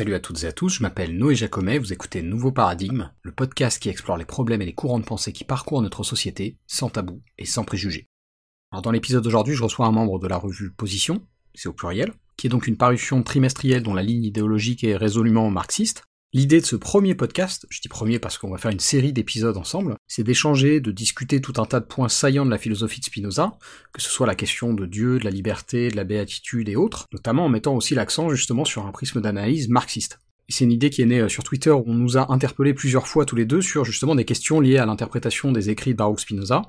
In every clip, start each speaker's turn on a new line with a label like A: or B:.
A: Salut à toutes et à tous, je m'appelle Noé Jacomet, vous écoutez Nouveau Paradigme, le podcast qui explore les problèmes et les courants de pensée qui parcourent notre société, sans tabou et sans préjugés. Alors dans l'épisode d'aujourd'hui, je reçois un membre de la revue Position, c'est au pluriel, qui est donc une parution trimestrielle dont la ligne idéologique est résolument marxiste, L'idée de ce premier podcast, je dis premier parce qu'on va faire une série d'épisodes ensemble, c'est d'échanger, de discuter tout un tas de points saillants de la philosophie de Spinoza, que ce soit la question de Dieu, de la liberté, de la béatitude et autres, notamment en mettant aussi l'accent justement sur un prisme d'analyse marxiste. C'est une idée qui est née euh, sur Twitter où on nous a interpellé plusieurs fois tous les deux sur justement des questions liées à l'interprétation des écrits de Baruch Spinoza.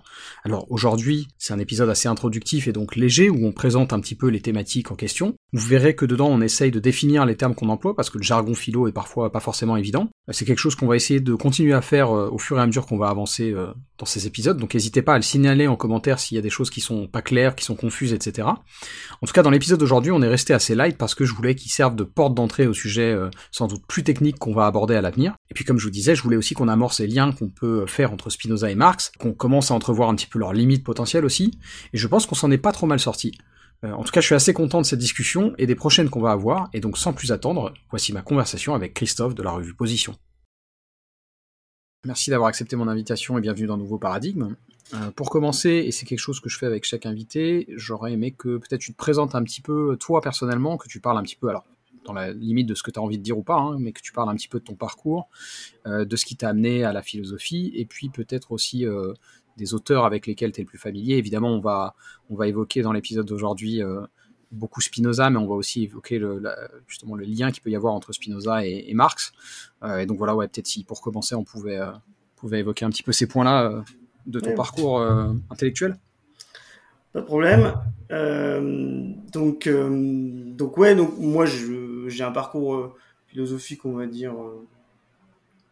A: Alors aujourd'hui, c'est un épisode assez introductif et donc léger où on présente un petit peu les thématiques en question. Vous verrez que dedans on essaye de définir les termes qu'on emploie parce que le jargon philo est parfois pas forcément évident. C'est quelque chose qu'on va essayer de continuer à faire euh, au fur et à mesure qu'on va avancer euh, dans ces épisodes, donc n'hésitez pas à le signaler en commentaire s'il y a des choses qui sont pas claires, qui sont confuses, etc. En tout cas, dans l'épisode d'aujourd'hui, on est resté assez light parce que je voulais qu'il serve de porte d'entrée au sujet sans plus technique qu'on va aborder à l'avenir. Et puis comme je vous disais, je voulais aussi qu'on amorce les liens qu'on peut faire entre Spinoza et Marx, qu'on commence à entrevoir un petit peu leurs limites potentielles aussi, et je pense qu'on s'en est pas trop mal sorti. Euh, en tout cas, je suis assez content de cette discussion et des prochaines qu'on va avoir, et donc sans plus attendre, voici ma conversation avec Christophe de la revue Position. Merci d'avoir accepté mon invitation et bienvenue dans Nouveau Paradigme. Euh, pour commencer, et c'est quelque chose que je fais avec chaque invité, j'aurais aimé que peut-être tu te présentes un petit peu toi personnellement, que tu parles un petit peu, alors dans la limite de ce que tu as envie de dire ou pas, hein, mais que tu parles un petit peu de ton parcours, euh, de ce qui t'a amené à la philosophie, et puis peut-être aussi euh, des auteurs avec lesquels tu es le plus familier. Évidemment, on va, on va évoquer dans l'épisode d'aujourd'hui euh, beaucoup Spinoza, mais on va aussi évoquer le, justement le lien qu'il peut y avoir entre Spinoza et, Marx. et donc voilà, ouais, peut-être si pour commencer, on pouvait, pouvait évoquer un petit peu ces points-là de ton parcours intellectuel.
B: Pas de problème. donc, donc ouais, donc moi j'ai un parcours euh, philosophique, on va dire, euh,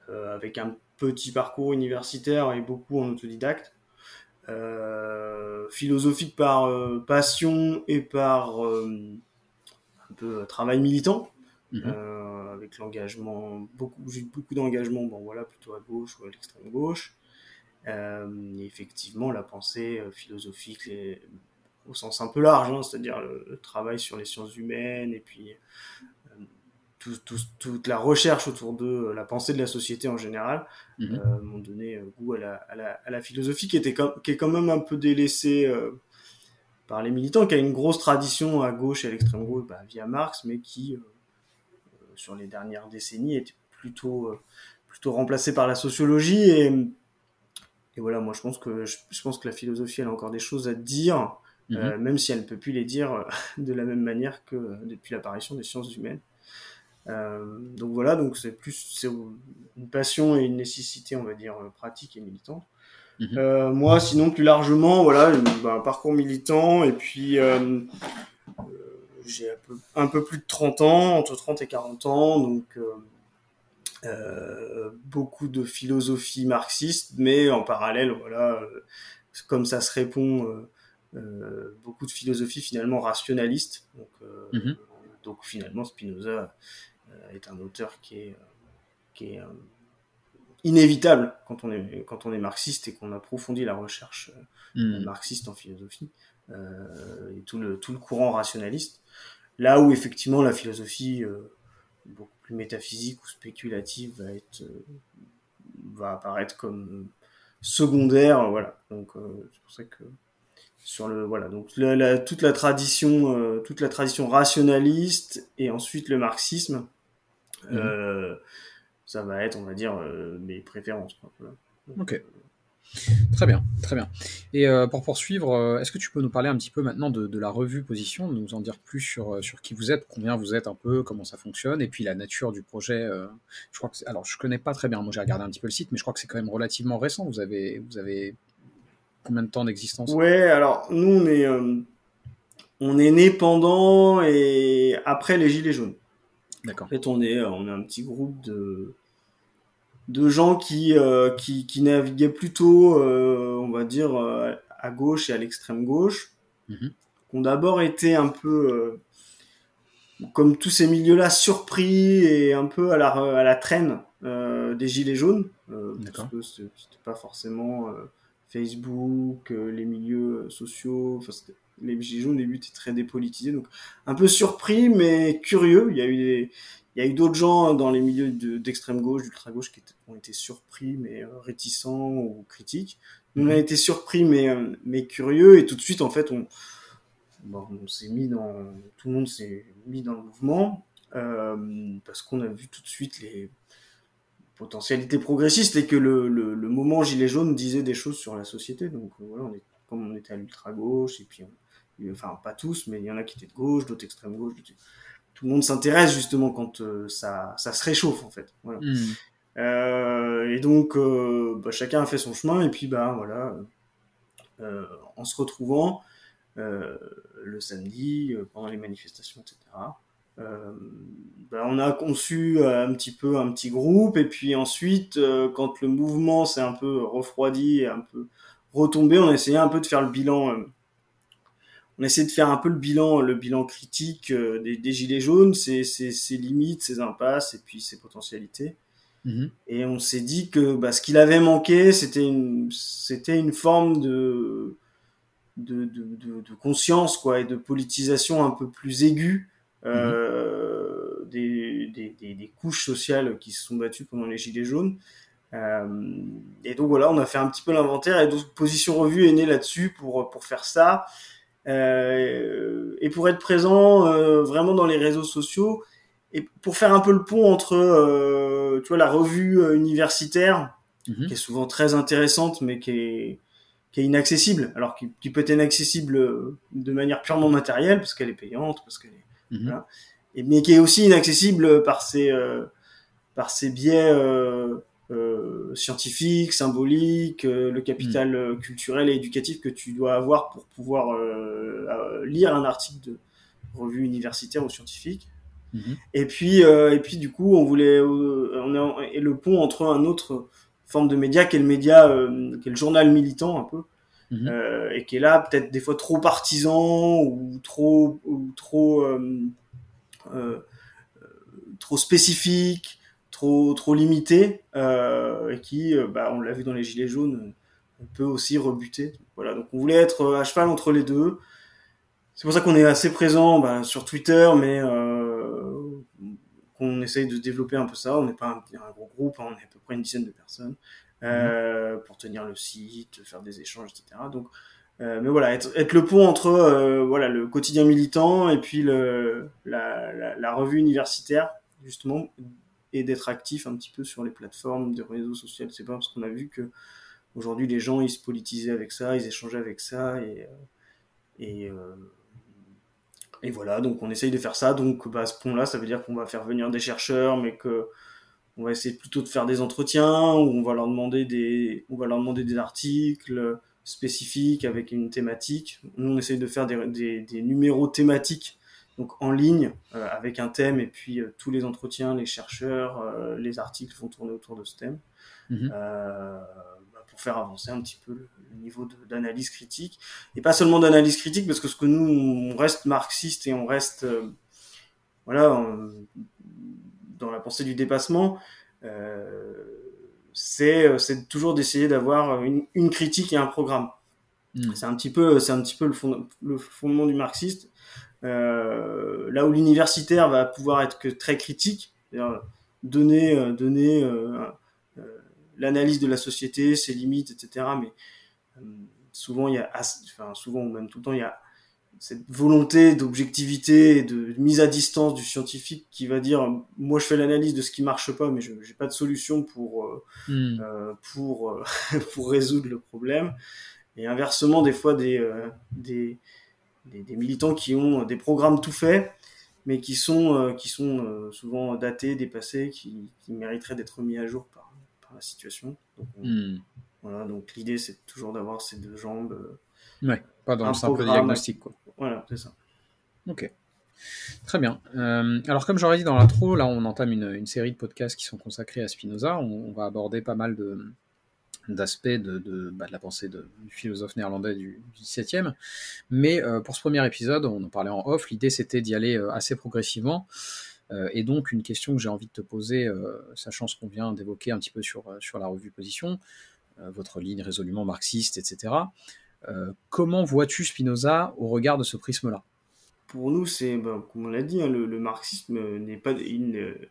B: euh, avec un petit parcours universitaire et beaucoup en autodidacte. philosophique par passion et par un peu travail militant. Mhm. avec l'engagement, beaucoup, j'ai beaucoup d'engagement, bon voilà, plutôt à gauche ou à l'extrême gauche. Effectivement, la pensée philosophique au sens un peu large, hein, c'est-à-dire le, travail sur les sciences humaines et puis toute la recherche autour de euh, la pensée de la société en général mhm. euh, m'ont donné euh, goût à la, à, la, à la, philosophie qui, était qui est quand même un peu délaissée par les militants, qui a une grosse tradition à gauche et à l'extrême gauche bah, via Marx, mais qui, sur les dernières décennies, était plutôt, plutôt remplacée par la sociologie. Et, et voilà, moi je pense, que, je, pense que la philosophie, elle a encore des choses à dire, mhm. même si elle ne peut plus les dire de la même manière que depuis l'apparition des sciences humaines. Euh, donc voilà, donc c'est plus une passion et une nécessité, on va dire, pratique et militante. Mhm. Euh, moi, sinon, plus largement, voilà, bah, un parcours militant et puis euh, j'ai un peu, plus de 30 ans, entre 30 et 40 ans, donc beaucoup de philosophie marxiste, mais en parallèle, voilà, comme ça se répond, beaucoup de philosophie finalement rationaliste. Donc, mhm. donc finalement, Spinoza euh, est un auteur qui est, qui est euh, inévitable quand on est quand on est marxiste et qu'on approfondit la recherche euh, hmm. marxiste en philosophie et tout le tout le courant rationaliste là où effectivement la philosophie beaucoup plus métaphysique ou spéculative va être va apparaître comme secondaire voilà donc c'est pour ça que sur le voilà donc toute la tradition toute la tradition rationaliste et ensuite le marxisme. Euh, ça va être, on va dire, euh, mes préférences.
A: ok. Très bien, très bien. Et euh, pour poursuivre, est-ce que tu peux nous parler un petit peu maintenant de, la revue Position, nous en dire plus sur, sur qui vous êtes, combien vous êtes un peu, comment ça fonctionne, et puis la nature du projet. je crois que alors je connais pas très bien, moi j'ai regardé un petit peu le site, mais je crois que c'est quand même relativement récent. Vous avez, vous avez combien de temps d'existence?
B: Ouais, alors nous on est, on est né pendant et après les Gilets jaunes. En fait, on est, on est un petit groupe de, de gens qui, euh, qui, qui, naviguaient plutôt, euh, on va dire, euh, à gauche et à l'extrême gauche, mhm. qui ont d'abord été un peu, comme tous ces milieux-là, surpris et un peu à la, à la traîne des gilets jaunes, parce que c'était pas forcément Facebook, les milieux sociaux, les Gilets jaunes au début étaient très dépolitisés, donc un peu surpris mais curieux. Il y a eu des, il y a eu d'autres gens dans les milieux d'extrême gauche, d'ultra gauche, qui ont été surpris, mais réticents ou critiques. Nous, on a mhm. été surpris, mais, mais curieux, et tout de suite, en fait, on, on s'est mis dans, tout le monde s'est mis dans le mouvement, parce qu'on a vu tout de suite les potentialité progressiste et que le, le, le, moment gilet jaune disait des choses sur la société. Donc euh, voilà, on est, comme on était à l'ultra gauche et puis enfin pas tous, mais il y en a qui étaient de gauche, d'autres extrême gauche. Tout le monde s'intéresse justement quand euh, ça, ça se réchauffe en fait. Voilà. Hmm. Euh, et donc euh, bah, chacun a fait son chemin et puis bah voilà, en se retrouvant le samedi pendant les manifestations, etc. Euh, ben on a conçu un petit peu un petit groupe et puis ensuite euh, quand le mouvement s'est un peu refroidi et un peu retombé on a essayé un peu de faire le bilan on a essayé de faire un peu le bilan le bilan critique des, des, gilets jaunes ses, ses, ses, limites ses impasses et puis ses potentialités mm-hmm. et on s'est dit que bah, ce qu'il avait manqué c'était une c'était une forme de de, de, de de, conscience quoi et de politisation un peu plus aiguë euh, des, des, des, couches sociales qui se sont battues pendant les Gilets jaunes. Euh, et donc voilà, on a fait un petit peu l'inventaire et donc Position Revue est née là-dessus pour, pour faire ça. Euh, et pour être présent euh, vraiment dans les réseaux sociaux et pour faire un peu le pont entre euh, tu vois la revue universitaire mhm. qui est souvent très intéressante mais qui est qui est inaccessible alors qui, qui peut être inaccessible de manière purement matérielle parce qu'elle est payante parce qu'elle est Mhm. Et, mais qui est aussi inaccessible par ses, euh, par ses biais euh, euh, scientifiques, symboliques, le capital mhm. culturel et éducatif que tu dois avoir pour pouvoir lire un article de revue universitaire ou scientifique. Mhm. Et puis, et puis du coup, on voulait, on est et le pont entre un autre forme de média qui est le média, qui est le journal militant un peu, Mhm. euh, et qui est là peut-être des fois trop partisan ou trop ou trop euh, euh, trop spécifique, trop trop limité, euh, et qui, euh, bah, on l'a vu dans les gilets jaunes, on peut aussi rebuter. Voilà, donc on voulait être à cheval entre les deux. C'est pour ça qu'on est assez présent bah, sur Twitter, mais euh, qu'on essaye de développer un peu ça. On n'est pas un, un, gros groupe, hein, on est à peu près une dizaine de personnes. Euh, pour tenir le site, faire des échanges, etc. Donc, euh, mais voilà, être, être, le pont entre voilà le quotidien militant et puis le, la, la, la revue universitaire justement et d'être actif un petit peu sur les plateformes de réseaux sociaux. C'est pas parce qu'on a vu que aujourd'hui les gens ils se politisaient avec ça, ils échangeaient avec ça et et et voilà, donc on essaye de faire ça. Donc bah, à ce pont-là, ça veut dire qu'on va faire venir des chercheurs, mais que on va essayer plutôt de faire des entretiens où on va leur demander des, on va leur demander des articles spécifiques avec une thématique. Nous, on essaye de faire des, des numéros thématiques, donc en ligne, euh, avec un thème, et puis euh, tous les entretiens, les chercheurs, euh, les articles vont tourner autour de ce thème. Mhm. Bah, pour faire avancer un petit peu le, niveau d'analyse critique. Et pas seulement d'analyse critique, parce que ce que nous, on reste marxiste et on reste, voilà, dans la pensée du dépassement, euh, c'est toujours d'essayer d'avoir une, une, critique et un programme. Hmm. C'est un petit peu, c'est un petit peu le, fond, le fondement du marxiste. Euh, là où l'universitaire va pouvoir être que très critique, donner, euh, donner euh, l'analyse de la société, ses limites, etc. Mais souvent il y a, enfin souvent ou même tout le temps il y a cette volonté d'objectivité et de mise à distance du scientifique qui va dire moi je fais l'analyse de ce qui marche pas mais je j'ai pas de solution pour euh, hmm. euh, pour pour résoudre le problème et inversement des fois des, euh, des, des, des militants qui ont des programmes tout faits mais qui sont euh, qui sont souvent datés dépassés qui, qui mériteraient d'être mis à jour par, par la situation donc, hmm. voilà donc l'idée c'est toujours d'avoir ces deux jambes
A: ouais pas dans un le simple diagnostic quoi
B: voilà, c'est ça.
A: Ok. Très bien. Euh, alors, comme j'aurais dit dans l'intro, là, on entame une, une, série de podcasts qui sont consacrés à Spinoza. On, on va aborder pas mal de d'aspects de, de, bah, de, la pensée de, du philosophe néerlandais du, XVIIe. Mais euh, pour ce premier épisode, on en parlait en off, l'idée c'était d'y aller euh, assez progressivement. Euh, et donc, une question que j'ai envie de te poser, sachant ce qu'on vient d'évoquer un petit peu sur, sur la revue Position, votre ligne résolument marxiste, etc. Comment vois-tu Spinoza au regard de ce prisme-là?
B: Pour nous, c'est, ben, comme on l'a dit, hein, le, marxisme n'est pas, il,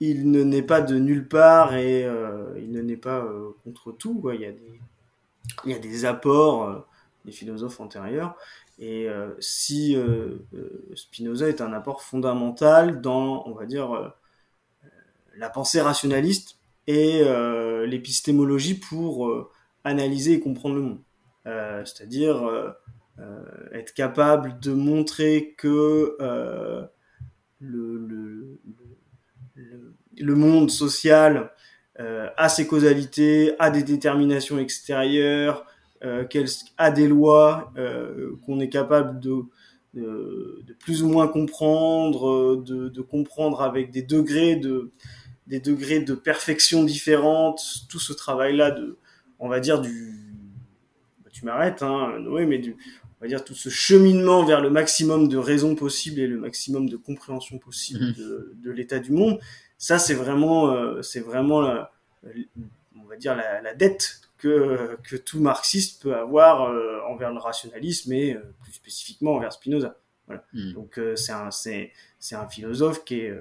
B: il ne n'est pas de nulle part et il ne n'est pas contre tout. Il, y a des, il y a des apports des philosophes antérieurs. Et si Spinoza est un apport fondamental dans, on va dire, la pensée rationaliste et l'épistémologie pour analyser et comprendre le monde. Euh, c'est-à-dire euh, euh, être capable de montrer que le, monde social a ses causalités, a des déterminations extérieures, qu'elle a des lois qu'on est capable de, de, de, plus ou moins comprendre, de, de, comprendre avec des degrés de des degrés de perfection différentes, tout ce travail-là de, on va dire du, bah, tu m'arrêtes, hein, Noé, mais du, on va dire tout ce cheminement vers le maximum de raison possible et le maximum de compréhension possible de, de l'état du monde, ça c'est vraiment, euh, c'est vraiment, la, on va dire la, la, dette que, que tout marxiste peut avoir euh, envers le rationalisme et euh, plus spécifiquement envers Spinoza. Voilà. Mhm. Donc c'est un, c'est, c'est un philosophe qui est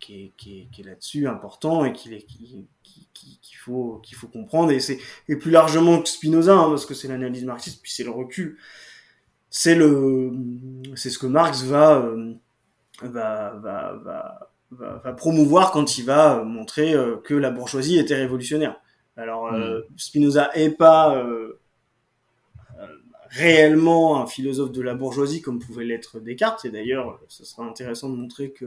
B: qui est, qui est, qui est là-dessus important et qu'il est, qui, qu'il faut qu'il faut comprendre et c'est et plus largement que Spinoza hein, parce que c'est l'analyse marxiste puis c'est le recul c'est le c'est ce que Marx va, euh, va, va, va, va, promouvoir quand il va montrer euh, que la bourgeoisie était révolutionnaire alors euh, mm. Spinoza est pas réellement un philosophe de la bourgeoisie comme pouvait l'être Descartes et d'ailleurs ce sera intéressant de montrer que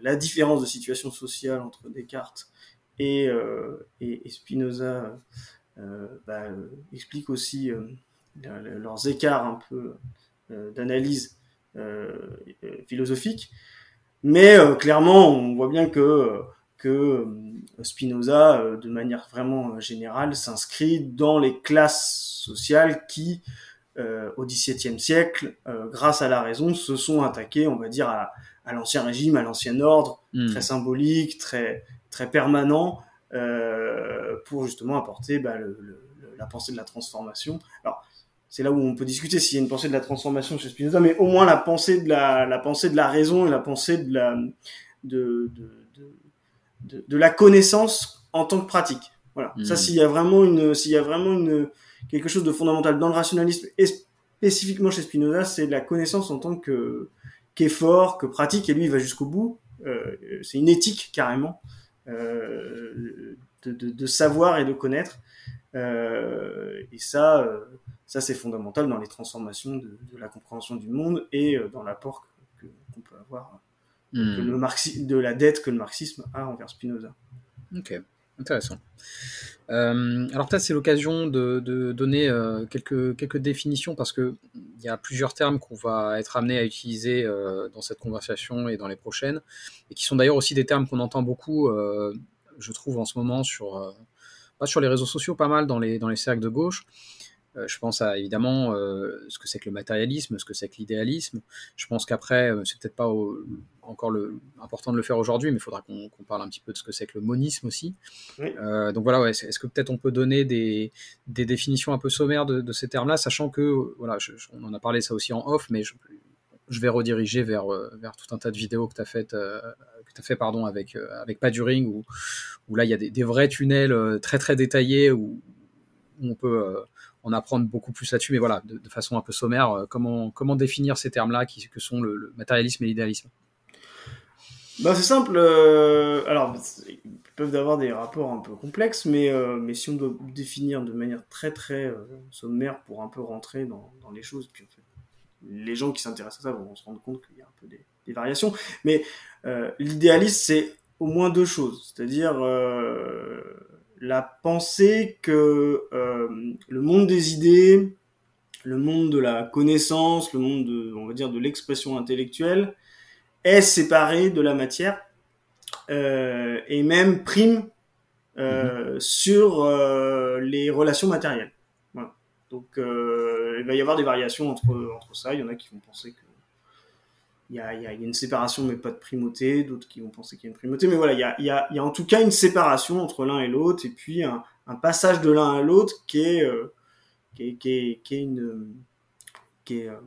B: la différence de situation sociale entre Descartes euh, et, et, Spinoza euh, bah, explique aussi euh, leurs écarts un peu d'analyse philosophique. Mais clairement, on voit bien que que Spinoza, de manière vraiment générale, s'inscrit dans les classes sociales qui, au XVIIe siècle, grâce à la raison, se sont attaquées, on va dire, à, à l'ancien régime, à l'ancien ordre, hmm. très symbolique, très très permanent, euh, pour justement apporter bah, le, le, la pensée de la transformation. Alors, c'est là où on peut discuter s'il y a une pensée de la transformation chez Spinoza, mais au moins la pensée de la, la pensée de la raison et la pensée de la, de, de, de, de la connaissance en tant que pratique. Voilà. Ça, hmm. s'il y a vraiment une, s'il y a vraiment une, quelque chose de fondamental dans le rationalisme et spécifiquement chez Spinoza, c'est la connaissance en tant que, qu'effort, que pratique, et lui il va jusqu'au bout. Euh, c'est une éthique carrément euh, de, savoir et de connaître. Euh, et ça, ça c'est fondamental dans les transformations de, de, la compréhension du monde et euh, dans l'apport qu'on peut avoir hmm. le de la dette que le marxisme a envers Spinoza.
A: Ok, intéressant. Euh, alors peut-être c'est l'occasion de, de, donner euh, quelques, quelques définitions parce qu'il y a plusieurs termes qu'on va être amené à utiliser euh, dans cette conversation et dans les prochaines, et qui sont d'ailleurs aussi des termes qu'on entend beaucoup, euh, je trouve en ce moment sur, sur les réseaux sociaux, pas mal dans les, dans les cercles de gauche. Euh, je pense à évidemment euh, ce que c'est que le matérialisme, ce que c'est que l'idéalisme. Je pense qu'après, euh, c'est peut-être pas au, encore le, important de le faire aujourd'hui, mais il faudra qu'on qu parle un petit peu de ce que c'est que le monisme aussi. Oui. Euh, donc voilà, ouais, est-ce que peut-être on peut donner des, des, définitions un peu sommaires de, de ces termes-là, sachant que, voilà, je, je, on en a parlé ça aussi en off, mais je, je vais rediriger vers, vers tout un tas de vidéos que tu as faites, euh, que as fait pardon, avec, avec Paduring, où, où là il y a des, des, vrais tunnels très très détaillés où, où on peut en apprendre beaucoup plus là-dessus, mais voilà, de, façon un peu sommaire, euh, comment, définir ces termes-là qui que sont le, matérialisme et l'idéalisme?
B: Bah, c'est simple. Euh, alors, ils peuvent avoir des rapports un peu complexes, mais, euh, mais si on doit définir de manière très très sommaire pour un peu rentrer dans, les choses, puis en fait, les gens qui s'intéressent à ça vont se rendre compte qu'il y a un peu des, des variations. Mais l'idéalisme, c'est au moins deux choses. C'est-à-dire la pensée que euh, le monde des idées, le monde de la connaissance, le monde de, on va dire, de l'expression intellectuelle est séparé de la matière euh, et même prime euh, mmh. sur les relations matérielles. Voilà. Donc il va y avoir des variations entre, entre ça. Il y en a qui vont penser que il y a, y a, une séparation mais pas de primauté, d'autres qui vont penser qu'il y a une primauté, mais voilà, il y a, y, a, y a en tout cas une séparation entre l'un et l'autre, et puis un, un, passage de l'un à l'autre qui est, euh, qui est, qui est, qui est une, qui est, euh,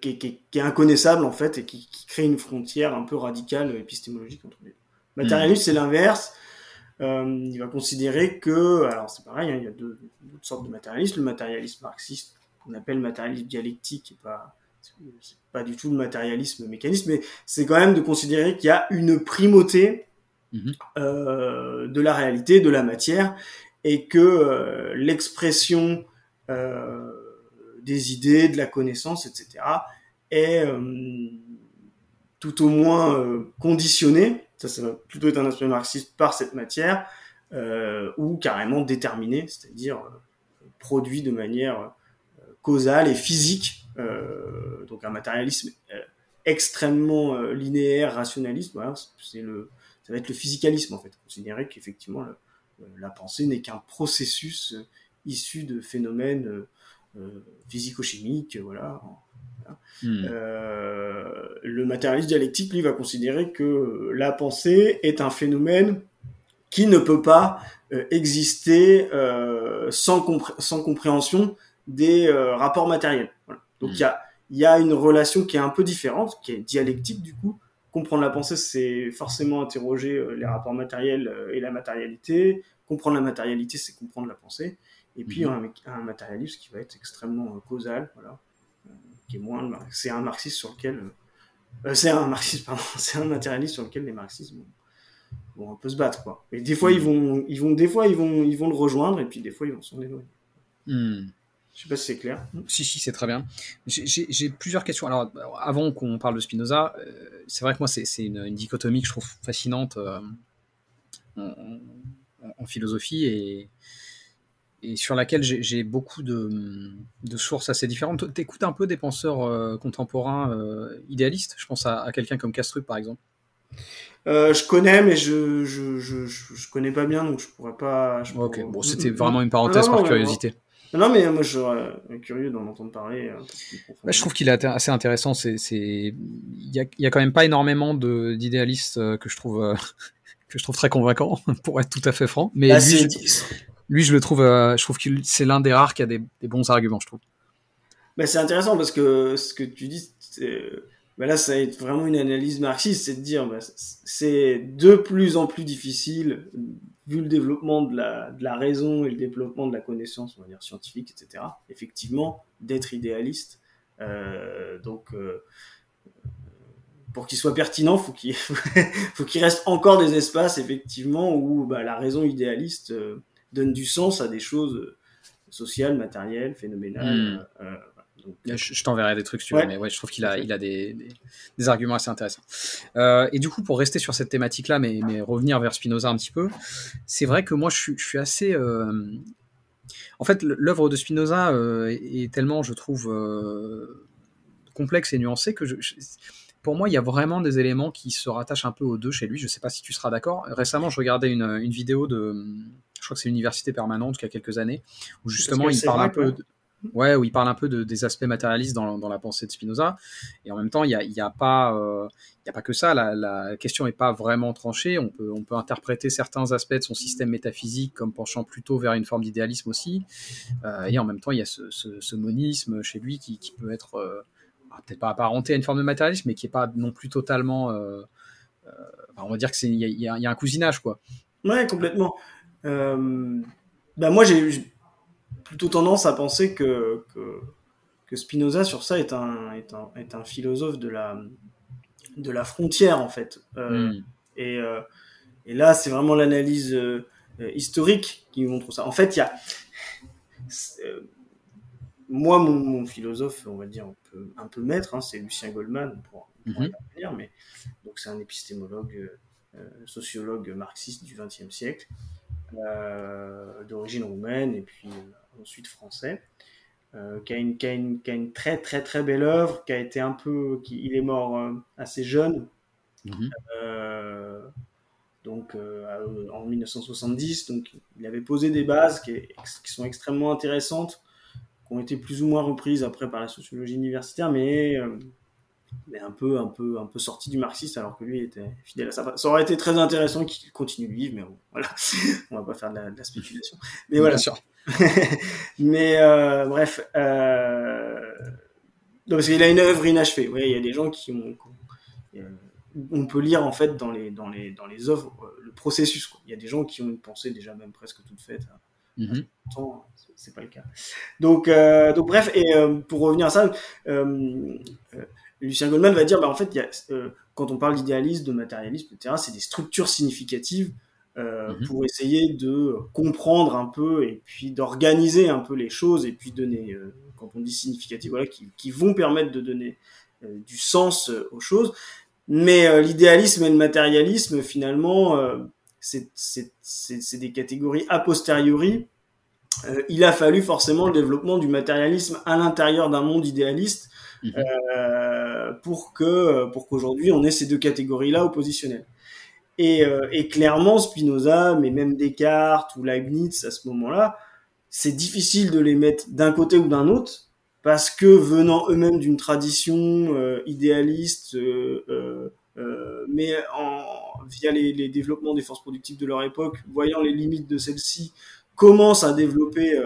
B: qui, est inconnaissable en fait et qui, crée une frontière un peu radicale épistémologique entre les deux. Matérialiste, c'est l'inverse. il va considérer que, alors c'est pareil, hein, il y a deux, sortes de matérialisme. Le matérialisme marxiste, qu'on appelle matérialisme dialectique, et pas pas du tout le matérialisme mécanisme, mais c'est quand même de considérer qu'il y a une primauté mhm. euh, de la réalité, de la matière, et que euh, l'expression euh, des idées, de la connaissance, etc., est tout au moins conditionnée, ça, ça va plutôt être un aspect marxiste par cette matière, ou carrément déterminée, c'est-à-dire produit de manière causale et physique donc un matérialisme euh, extrêmement euh, linéaire, rationaliste, voilà, c'est le, ça va être le physicalisme en fait, considérer qu'effectivement la pensée n'est qu'un processus issu de phénomènes physico-chimiques, voilà. Hmm. le matérialiste dialectique, lui, va considérer que la pensée est un phénomène qui ne peut pas exister sans, sans compréhension des rapports matériels. Voilà. Donc il y, a, y a une relation qui est un peu différente, qui est dialectique du coup. Comprendre la pensée, c'est forcément interroger euh, les rapports matériels euh, et la matérialité. Comprendre la matérialité, c'est comprendre la pensée. Et puis mhm. un, matérialisme qui va être extrêmement euh, causal, voilà, qui est moins. C'est un marxiste sur lequel. c'est un marxiste, pardon, c'est un matérialiste sur lequel les marxistes vont, un peu se battre, quoi. Et des fois, ils mhm. vont, ils vont, des fois, ils vont, ils vont le rejoindre, et puis des fois, ils vont s'en éloigner. Hmm. Je sais pas si c'est clair.
A: Si, si, c'est très bien. J'ai plusieurs questions. Alors, avant qu'on parle de Spinoza, euh, c'est vrai que moi, c'est une, dichotomie que je trouve fascinante euh, en, philosophie et, et, sur laquelle j'ai beaucoup de, de, sources assez différentes. Tu écoutes un peu des penseurs euh, contemporains idéalistes? Je pense à, quelqu'un comme Castrup, par exemple.
B: je connais, mais je je, je, je, connais pas bien, donc je pourrais pas.
A: ok, bon, c'était vraiment une parenthèse par curiosité.
B: Non, mais moi, je serais curieux d'en entendre parler.
A: Bah, je trouve qu'il est assez intéressant. C'est, il y a, y a, quand même pas énormément d'idéalistes euh, que je trouve euh, que je trouve très convaincants, pour être tout à fait franc. Mais bah, lui, je, lui, je le trouve, euh, je trouve que c'est l'un des rares qui a des, des bons arguments, je trouve.
B: Bah, c'est intéressant parce que ce que tu dis, bah là, ça va être vraiment une analyse marxiste, c'est de dire, bah, c'est de plus en plus difficile vu le développement de la, de la raison et le développement de la connaissance, on va dire scientifique, etc., effectivement, d'être idéaliste. Euh, donc, euh, pour qu'il soit pertinent, faut qu'il faut qu'il reste encore des espaces, effectivement, où bah, la raison idéaliste euh, donne du sens à des choses sociales, matérielles, phénoménales.
A: Je, t'enverrai des trucs sur mais ouais, je trouve qu'il a, il a des, des, arguments assez intéressants. Euh, et du coup, pour rester sur cette thématique-là, mais, mais, revenir vers Spinoza un petit peu, c'est vrai que moi, je suis, je suis assez. Euh... En fait, l'œuvre de Spinoza euh, est tellement, je trouve, complexe et nuancée que je, pour moi, il y a vraiment des éléments qui se rattachent un peu aux deux chez lui. Je ne sais pas si tu seras d'accord. Récemment, je regardais une, une vidéo de, je crois que c'est l'Université permanente, il y a quelques années, où justement il parle un peu. De, Ouais, où il parle un peu de, des aspects matérialistes dans, la pensée de Spinoza. Et en même temps, il n'y a, a, pas, euh, a pas que ça. La, question n'est pas vraiment tranchée. On peut, on peut interpréter certains aspects de son système métaphysique comme penchant plutôt vers une forme d'idéalisme aussi. Euh, et en même temps, il y a ce, monisme chez lui qui, peut être euh, peut-être pas apparenté à une forme de matérialisme, mais qui n'est pas non plus totalement. Euh, euh, on va dire que c'est il y, y, y a, un cousinage, quoi.
B: Ouais, complètement. bah moi, j'ai plutôt tendance à penser que, que, Spinoza sur ça est un, est un, est un, philosophe de la, de la frontière en fait. Euh, hmm. et, euh, et, là, c'est vraiment l'analyse euh, historique qui montre ça. En fait, il y a moi, mon, philosophe, on va dire un peu, un peu maître, hein, c'est Lucien Goldman, pour, pour mm mais donc c'est un épistémologue, sociologue marxiste du XXe siècle, d'origine roumaine et puis ensuite français, euh, qui, a une, qui, a une, qui, a une, très très très belle œuvre, qui a été un peu, qui, il est mort euh, assez jeune, mhm. euh, donc en 1970, donc il avait posé des bases qui, qui, sont extrêmement intéressantes, qui ont été plus ou moins reprises après par la sociologie universitaire, mais mais un peu, un peu, un peu sorti du marxiste, alors que lui était fidèle à ça. Ça aurait été très intéressant qu'il continue de vivre, mais bon, voilà, on va pas faire de la, spéculation. Mais voilà.
A: Sûr.
B: mais euh, bref, euh, Non, parce qu'il a une œuvre inachevée. Oui, il y a des gens qui ont. On peut lire en fait dans les, dans les, dans les œuvres le processus. Il y a des gens qui ont une pensée déjà même presque toute faite. Mm c'est pas le cas. Donc, donc bref, et pour revenir à ça, Lucien Goldman va dire, bah, en fait, y a, quand on parle d'idéalisme, de matérialisme, etc., c'est des structures significatives euh, mhm. pour essayer de comprendre un peu et puis d'organiser un peu les choses et puis donner, euh, quand on dit significatif, voilà, qui, qui vont permettre de donner euh, du sens aux choses. Mais l'idéalisme et le matérialisme, finalement, c'est des catégories a posteriori. il a fallu forcément le développement du matérialisme à l'intérieur d'un monde idéaliste mhm. pour que pour qu'aujourd'hui on ait ces deux catégories-là oppositionnelles. Et, euh, et, clairement, Spinoza, mais même Descartes ou Leibniz à ce moment-là, c'est difficile de les mettre d'un côté ou d'un autre, parce que venant eux-mêmes d'une tradition euh, idéaliste, euh, mais via les, les, développements des forces productives de leur époque, voyant les limites de celles-ci, commencent à développer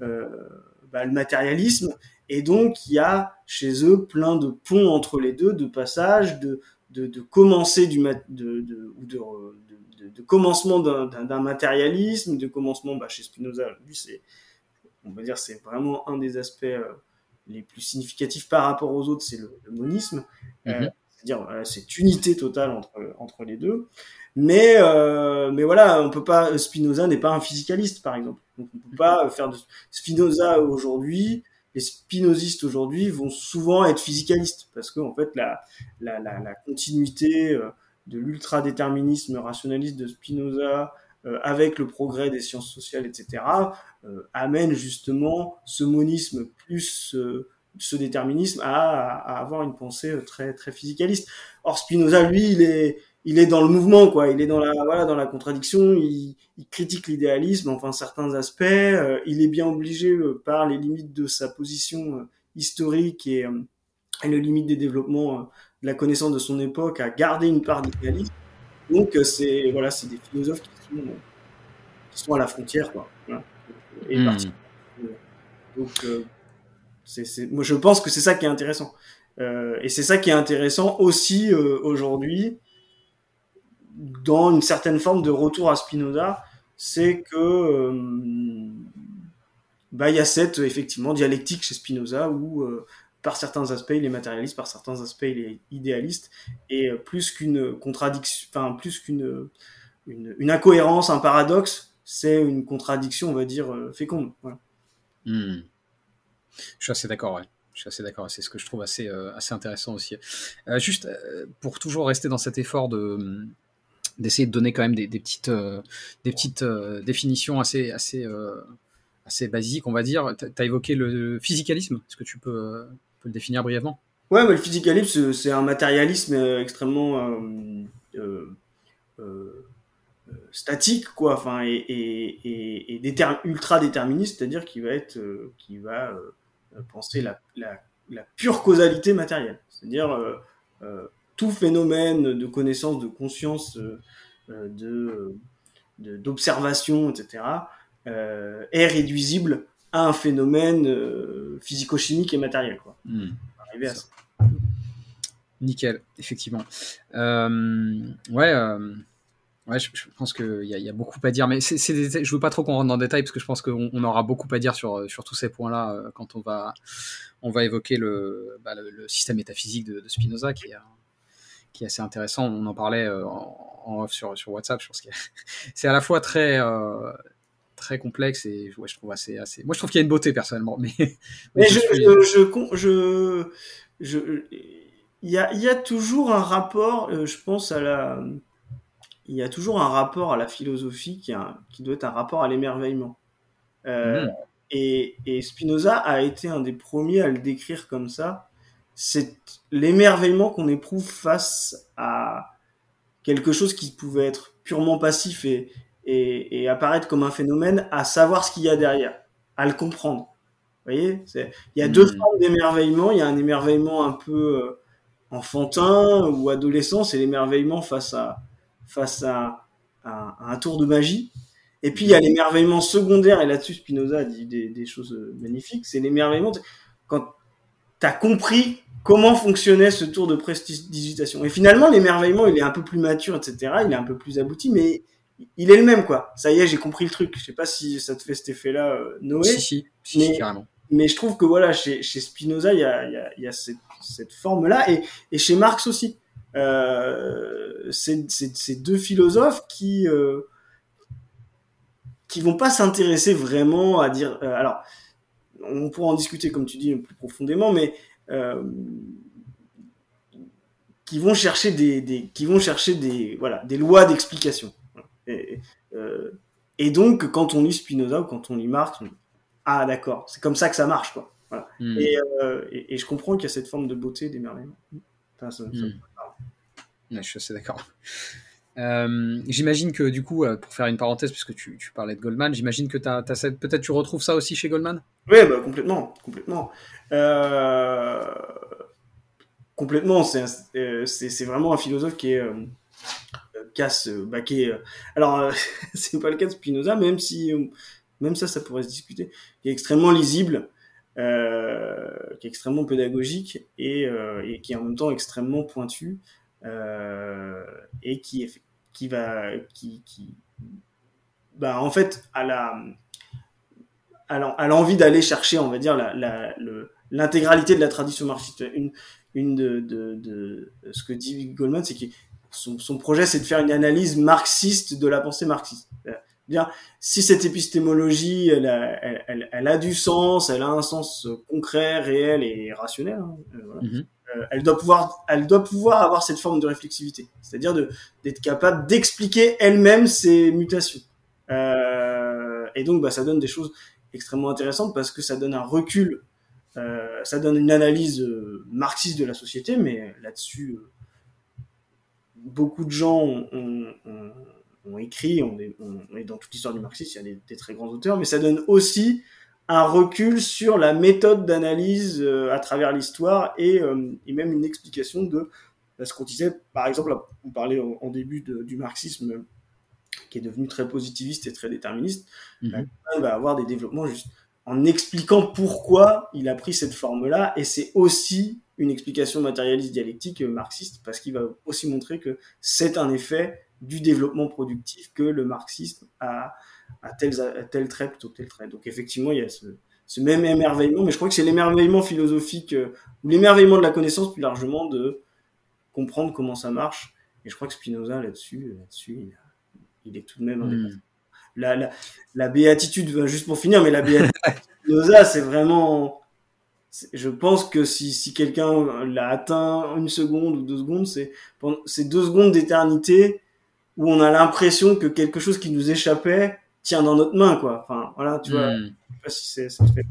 B: bah, le matérialisme. Et donc, il y a chez eux plein de ponts entre les deux, de passages, de, de, de commencer du mat de, de, de, de, commencement d'un matérialisme, de commencement bah, chez Spinoza, lui c'est on va dire c'est vraiment un des aspects euh, les plus significatifs par rapport aux autres, c'est le, monisme, euh, mhm. c'est-à-dire cette unité totale entre entre les deux. Mais euh, mais voilà, on peut pas Spinoza n'est pas un physicaliste par exemple. Donc on peut pas faire de Spinoza aujourd'hui les spinozistes aujourd'hui vont souvent être physicalistes parce que en fait la, la, la, continuité euh, de l'ultra-déterminisme rationaliste de Spinoza euh, avec le progrès des sciences sociales, etc., euh, amène justement ce monisme plus ce déterminisme à, à, avoir une pensée très très physicaliste. Or Spinoza, lui, il est il est dans le mouvement, quoi. Il est dans la, voilà, dans la contradiction. Il, il critique l'idéalisme, enfin certains aspects. Euh, il est bien obligé euh, par les limites de sa position euh, historique et, et le limite des développements de la connaissance de son époque à garder une part d'idéalisme. Donc c'est voilà, c'est des philosophes qui sont, qui sont à la frontière, quoi. Voilà. Et mmh. Donc c'est, moi je pense que c'est ça qui est intéressant. et c'est ça qui est intéressant aussi aujourd'hui dans une certaine forme de retour à Spinoza, c'est que euh, bah, il y a cette effectivement dialectique chez Spinoza où euh, par certains aspects il est matérialiste, par certains aspects il est idéaliste, et euh, plus qu'une contradiction, enfin plus qu'une une, incohérence, un paradoxe, c'est une contradiction, on va dire, féconde. Voilà.
A: Hmm. Je suis assez d'accord, ouais. Je suis assez d'accord, c'est ce que je trouve assez, assez intéressant aussi. juste pour toujours rester dans cet effort de, d'essayer de donner quand même des, petites, euh, des petites euh, définitions assez, assez, euh, assez basiques, on va dire. Tu as évoqué le physicalisme. Est-ce que tu peux, le définir brièvement?
B: Ouais, le physicalisme, c'est un matérialisme extrêmement statique, quoi, enfin, et, ultra déterministe, c'est-à-dire qui va être, qui va penser la, pure causalité matérielle, c'est-à-dire tout phénomène de connaissance, de conscience, euh, euh, de d'observation, etc., euh, est réduisible à un phénomène physico-chimique et matériel. Quoi. Hmm.
A: Nickel, effectivement. ouais, ouais je, pense qu'il y, a, y a beaucoup à dire, mais c'est, c'est je veux pas trop qu'on rentre dans le détail parce que je pense qu'on on aura beaucoup à dire sur, sur tous ces points-là quand on va, on va évoquer le, bah, le, système métaphysique de, de Spinoza, qui est qui est assez intéressant. On en parlait euh, en, off sur, sur WhatsApp. Je pense que c'est à la fois très euh, très complexe et ouais, je trouve assez assez. Moi, je trouve qu'il y a une beauté personnellement, mais.
B: mais, je, je, je, je, il y a, il y a toujours un rapport, euh, je pense à la, il y a toujours un rapport à la philosophie qui, a, qui doit être un rapport à l'émerveillement. Euh, mm. et, et, Spinoza a été un des premiers à le décrire comme ça c'est l'émerveillement qu'on éprouve face à quelque chose qui pouvait être purement passif et, et, et apparaître comme un phénomène, à savoir ce qu'il y a derrière, à le comprendre. Vous voyez Il y a deux hmm. formes d'émerveillement. Il y a un émerveillement un peu euh, enfantin ou adolescent, c'est l'émerveillement face à face à, à, un tour de magie. Et puis il y a l'émerveillement secondaire, et là-dessus Spinoza dit des, des choses magnifiques, c'est l'émerveillement quand tu as compris comment fonctionnait ce tour de prestidigitation. Et finalement, l'émerveillement, il est un peu plus mature, etc. Il est un peu plus abouti, mais il est le même, quoi. Ça y est, j'ai compris le truc. Je sais pas si ça te fait cet effet-là, euh, Noé.
A: Si, si, si, mais, carrément.
B: Mais je trouve que voilà, chez, chez Spinoza, il y a, y a, y a cette, cette forme-là, et, et chez Marx aussi. Euh, c'est deux philosophes qui euh, qui vont pas s'intéresser vraiment à dire. Euh, alors, on pourra en discuter, comme tu dis, plus profondément, mais qui vont chercher des, des, qui vont chercher des voilà des lois d'explication. Et, euh, et, donc, quand on lit Spinoza ou quand on lit Marx, on dit, ah d'accord, c'est comme ça que ça marche, quoi. Voilà. Hmm. Et, euh, et, et, je comprends qu'il y a cette forme de beauté, d'émerveillement. Enfin,
A: hmm. je suis assez d'accord. Euh, j'imagine que du coup, euh, pour faire une parenthèse, puisque tu, parlais de Goldman, j'imagine que peut-être tu retrouves ça aussi chez Goldman?
B: Oui, bah, complètement. complètement. Euh, complètement, c'est vraiment un philosophe qui est casse, bah, qui est, alors c'est pas le cas de Spinoza, même si même ça, ça pourrait se discuter, qui est extrêmement lisible, qui est extrêmement pédagogique et, qui est en même temps extrêmement pointu et qui, qui va, qui, bah, en fait, à la, à l'envie d'aller chercher, on va dire, la, la, l'intégralité de la tradition marxiste. Une, une de, de, de, ce que dit Goldman, c'est que son, son projet, c'est de faire une analyse marxiste de la pensée marxiste. Bien, si cette épistémologie, elle a, elle, elle, a, du sens, elle a un sens concret, réel et rationnel, hein, euh, mm-hmm. euh, elle doit pouvoir, elle doit pouvoir avoir cette forme de réflexivité, c'est-à-dire de d'être capable d'expliquer elle-même ses mutations. Euh, et donc, bah, ça donne des choses extrêmement intéressantes parce que ça donne un recul, euh, ça donne une analyse euh, marxiste de la société, mais là-dessus, beaucoup de gens ont, ont, ont ont écrit, on est, on est, dans toute l'histoire du marxisme, il y a des, des, très grands auteurs, mais ça donne aussi un recul sur la méthode d'analyse euh, à travers l'histoire et, euh, et, même une explication de ce qu'on disait, par exemple, on parlait en, en début de, du marxisme qui est devenu très positiviste et très déterministe, mm -hmm. il va avoir des développements juste en expliquant pourquoi il a pris cette forme-là, et c'est aussi une explication matérialiste dialectique euh, marxiste, parce qu'il va aussi montrer que c'est un effet du développement productif que le marxisme a, a tel, tel trait plutôt que tel trait. Donc effectivement, il y a ce, ce même émerveillement, mais je crois que c'est l'émerveillement philosophique, euh, ou l'émerveillement de la connaissance plus largement, de comprendre comment ça marche. Et je crois que Spinoza, là-dessus, là-dessus il, est tout de même mmh. la, la, la, béatitude, juste pour finir, mais la béatitude Spinoza, c'est vraiment... Je pense que si, si quelqu'un l'a atteint une seconde ou deux secondes, c'est ces deux secondes d'éternité où on a l'impression que quelque chose qui nous échappait tient dans notre main, quoi. Enfin, voilà, tu vois. Hmm. Je sais pas si c'est, ça fait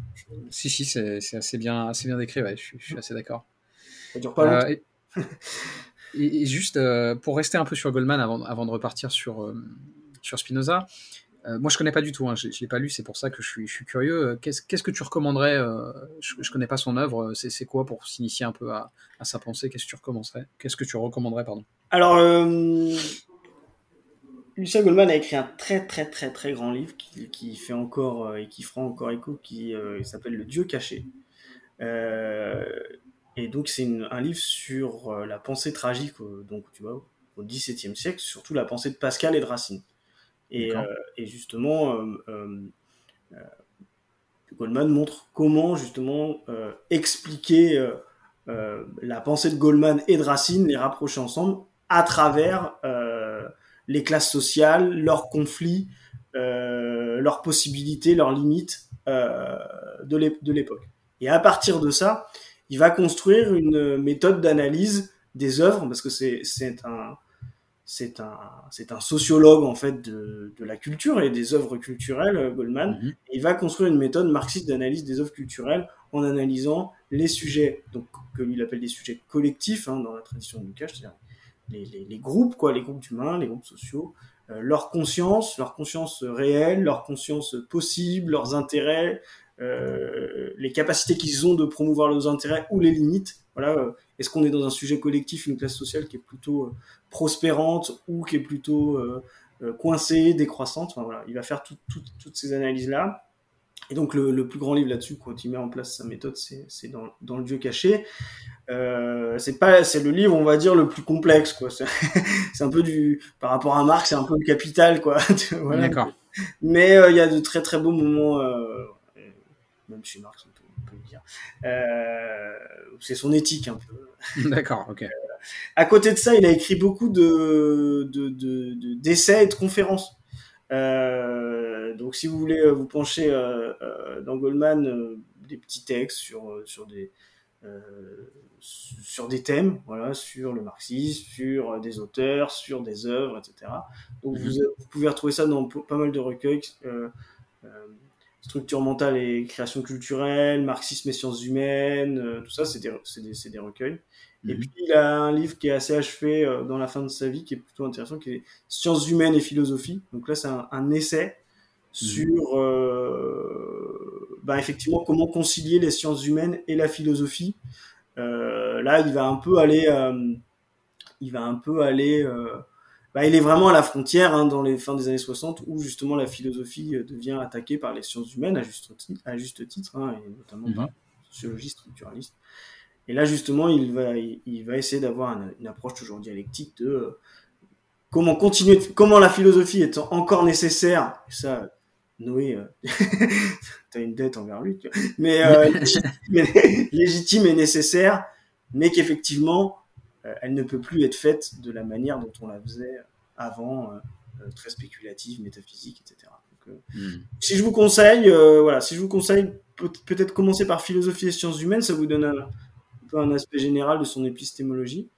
A: Si, si, c'est, assez bien, assez bien décrit, ouais, je, suis, je suis assez d'accord.
B: Ça dure pas euh,
A: et, et, juste, euh, pour rester un peu sur Goldman avant, avant de repartir sur, euh, sur Spinoza, moi je connais pas du tout, hein, je, je l'ai pas lu, c'est pour ça que je suis, je suis curieux. Qu'est-ce, qu'est-ce que tu recommanderais je, je connais pas son œuvre, c'est, c'est quoi pour s'initier un peu à, à sa pensée? Qu'est-ce que tu recommencerais? Qu'est-ce que tu recommanderais, pardon?
B: Alors, Lucien Goldman a écrit un très très très très grand livre qui, qui fait encore euh, et qui fera encore écho, qui euh, s'appelle Le Dieu caché. Euh, et donc c'est un livre sur la pensée tragique, donc tu vois, au XVIIe siècle, surtout la pensée de Pascal et de Racine. Et, et justement, Goldman montre comment justement expliquer la pensée de Goldman et de Racine, les rapprocher ensemble à travers les classes sociales, leurs conflits, euh, leurs possibilités, leurs limites euh, de l'époque. Et à partir de ça, il va construire une méthode d'analyse des œuvres, parce que c'est un c'est un c'est un sociologue en fait de, de la culture et des œuvres culturelles Goldman mm -hmm. et il va construire une méthode marxiste d'analyse des œuvres culturelles en analysant les sujets donc que lui il appelle des sujets collectifs hein, dans la tradition du Lukács c'est-à-dire les, groupes, quoi, les groupes humains, les groupes sociaux, euh, leur conscience, leur conscience réelle, leur conscience possible, leurs intérêts, euh, les capacités qu'ils ont de promouvoir leurs intérêts ou les limites. Voilà, euh, est-ce qu'on est dans un sujet collectif, une classe sociale qui est plutôt prospérante ou qui est plutôt coincée, décroissante? Voilà, Il va faire tout, tout, toutes ces analyses-là. Et donc le, plus grand livre là-dessus, quand il met en place sa méthode, c'est dans, dans, le Dieu caché. Euh, c'est pas, c'est le livre, on va dire, le plus complexe, quoi. C'est un peu du, par rapport à Marx, c'est un peu le capital, quoi.
A: voilà. D'accord.
B: Mais euh, il y a de très très beaux moments, euh, même chez Marx, on peut, on peut le dire. Euh, c'est son éthique un peu.
A: D'accord, ok.
B: à côté de ça, il a écrit beaucoup de, de, de, d'essais et de conférences. Euh, donc si vous voulez euh, vous pencher euh, dans Goldman, des petits textes sur, sur des sur des thèmes, voilà, sur le marxisme, sur des auteurs, sur des œuvres, etc. Donc vous, mhm. vous, pouvez retrouver ça dans pas mal de recueils. Structure mentale et création culturelle, marxisme et sciences humaines, tout ça, c'est des, des, des, recueils. Et mhm. puis il a un livre qui est assez achevé euh, dans la fin de sa vie, qui est plutôt intéressant, qui est Sciences humaines et philosophie. Donc là, c'est un, essai mhm. sur, euh, bah, effectivement, comment concilier les sciences humaines et la philosophie. Euh, là, il va un peu aller, il va un peu aller, bah, il est vraiment à la frontière hein, dans les fins des années 60, où justement la philosophie devient attaquée par les sciences humaines à juste titre, à juste titre hein, et notamment par les sociologistes structuralistes. Et là, justement, il va, il va essayer d'avoir une, approche toujours dialectique de euh, comment continuer, comment la philosophie est encore nécessaire. Ça, Noé, euh, t'as une dette envers lui, tu vois. mais euh, légitime, et nécessaire, mais qu'effectivement, euh, elle ne peut plus être faite de la manière dont on la faisait avant, très spéculative, métaphysique, etc. Donc, hmm. Si je vous conseille, voilà, si je vous conseille, peut-être commencer par philosophie et sciences humaines, ça vous donne un, un aspect général de son épistémologie.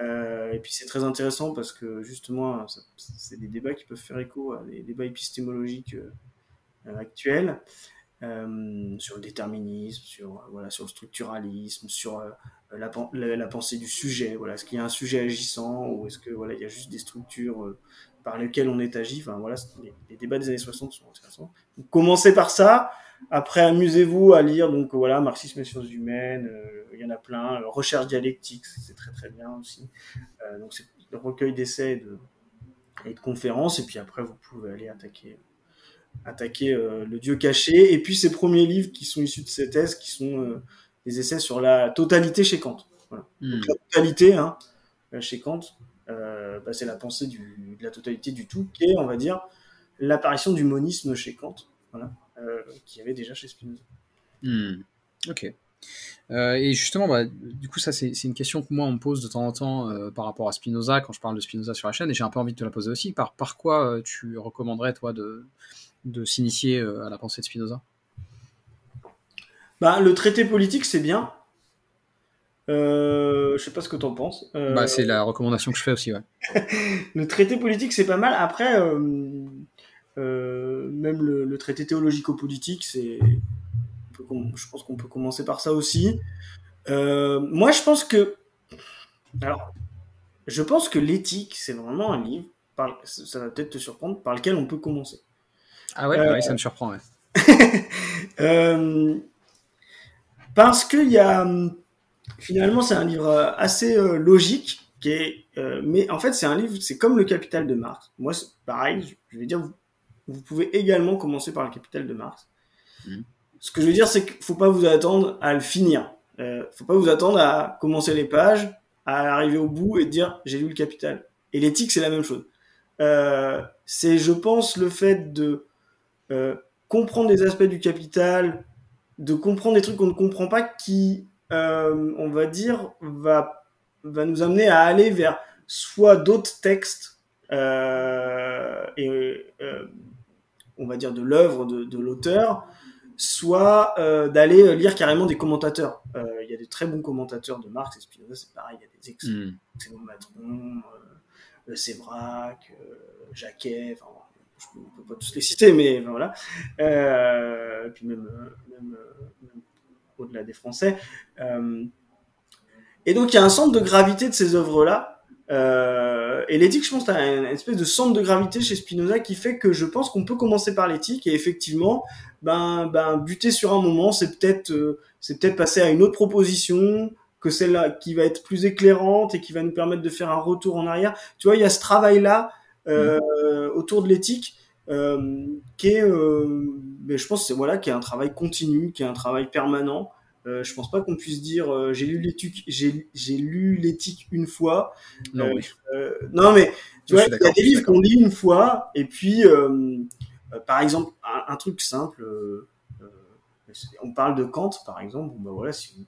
B: Euh, et puis c'est très intéressant parce que justement, c'est des débats qui peuvent faire écho à des débats épistémologiques euh, actuels euh, sur le déterminisme, sur voilà, sur le structuralisme, sur la, la, pensée du sujet. Voilà, est-ce qu'il y a un sujet agissant ou est-ce que voilà, il y a juste des structures par lesquelles on est agi? Enfin voilà, les, les, débats des années 60 sont intéressants. Donc, commencez par ça. Après, amusez-vous à lire donc voilà marxisme et sciences humaines. Euh, il y en a plein. Euh, recherche dialectique, c'est très très bien aussi. Euh, donc c'est le recueil d'essais et de, et de conférences. Et puis après, vous pouvez aller attaquer attaquer le Dieu caché. Et puis ces premiers livres qui sont issus de cette thèse, qui sont des essais sur la totalité chez Kant. Voilà. Hmm. Donc la totalité hein, chez Kant, bah, c'est la pensée du, de la totalité du tout, qui est, on va dire, l'apparition du monisme chez Kant. Voilà. Euh, qu'il y avait déjà chez Spinoza.
A: Hmm. Ok. Euh, et justement, bah, du coup, ça, c'est une question que moi, on me pose de temps en temps euh, par rapport à Spinoza, quand je parle de Spinoza sur la chaîne, et j'ai un peu envie de te la poser aussi. Par, par quoi tu recommanderais, toi, de, de s'initier à la pensée de Spinoza?
B: Bah, Le traité politique, c'est bien. Euh, je sais pas ce que tu en penses.
A: Bah, c'est la recommandation que je fais aussi, ouais.
B: le traité politique, c'est pas mal. Après, euh, même le, traité théologico-politique, c'est, je pense qu'on peut commencer par ça aussi. Euh, moi, je pense que, alors, je pense que l'éthique, c'est vraiment un livre, ça va peut-être te surprendre, par lequel on peut commencer.
A: Ah ouais, euh, ça me surprend. Ouais.
B: parce que y a, finalement, c'est un livre assez logique, qui est, mais en fait, c'est un livre, c'est comme le Capital de Marx. Moi, pareil, je vais dire, vous pouvez également commencer par le capital de Marx. Mmh. Ce que je veux dire, c'est qu'il faut pas vous attendre à le finir. Euh, faut pas vous attendre à commencer les pages, à arriver au bout et dire j'ai lu le capital. Et l'éthique, c'est la même chose. Euh, c'est, je pense, le fait de euh, comprendre des aspects du capital, de comprendre des trucs qu'on ne comprend pas, qui, euh, on va dire, va nous amener à aller vers soit d'autres textes et on va dire, de l'œuvre de, l'auteur, soit euh, d'aller lire carrément des commentateurs. Euh, il y a des très bons commentateurs de Marx et Spinoza, c'est pareil, il y a des excellents, mm. Matron, euh, Sévrac, Jacquet, enfin, je ne peux pas tous les citer, mais voilà. et puis même, même, au-delà des Français. et donc il y a un centre de gravité de ces œuvres-là euh, et l'éthique, je pense, tu une espèce de centre de gravité chez Spinoza qui fait que je pense qu'on peut commencer par l'éthique et effectivement, ben, ben, buter sur un moment, c'est peut-être, euh, c'est peut-être passer à une autre proposition que celle-là qui va être plus éclairante et qui va nous permettre de faire un retour en arrière. Tu vois, il y a ce travail-là euh, mm. autour de l'éthique euh, qui est, euh, ben, je pense voilà qu'il y a un travail continu, qu'il y a un travail permanent. Euh, je pense pas qu'on puisse dire euh, j'ai lu l'éthique, j'ai lu l'éthique une fois.
A: Non,
B: non mais tu vois, il y a des livres qu'on lit une fois et puis par exemple un, truc simple. on parle de Kant par exemple. Bon, bah voilà si vous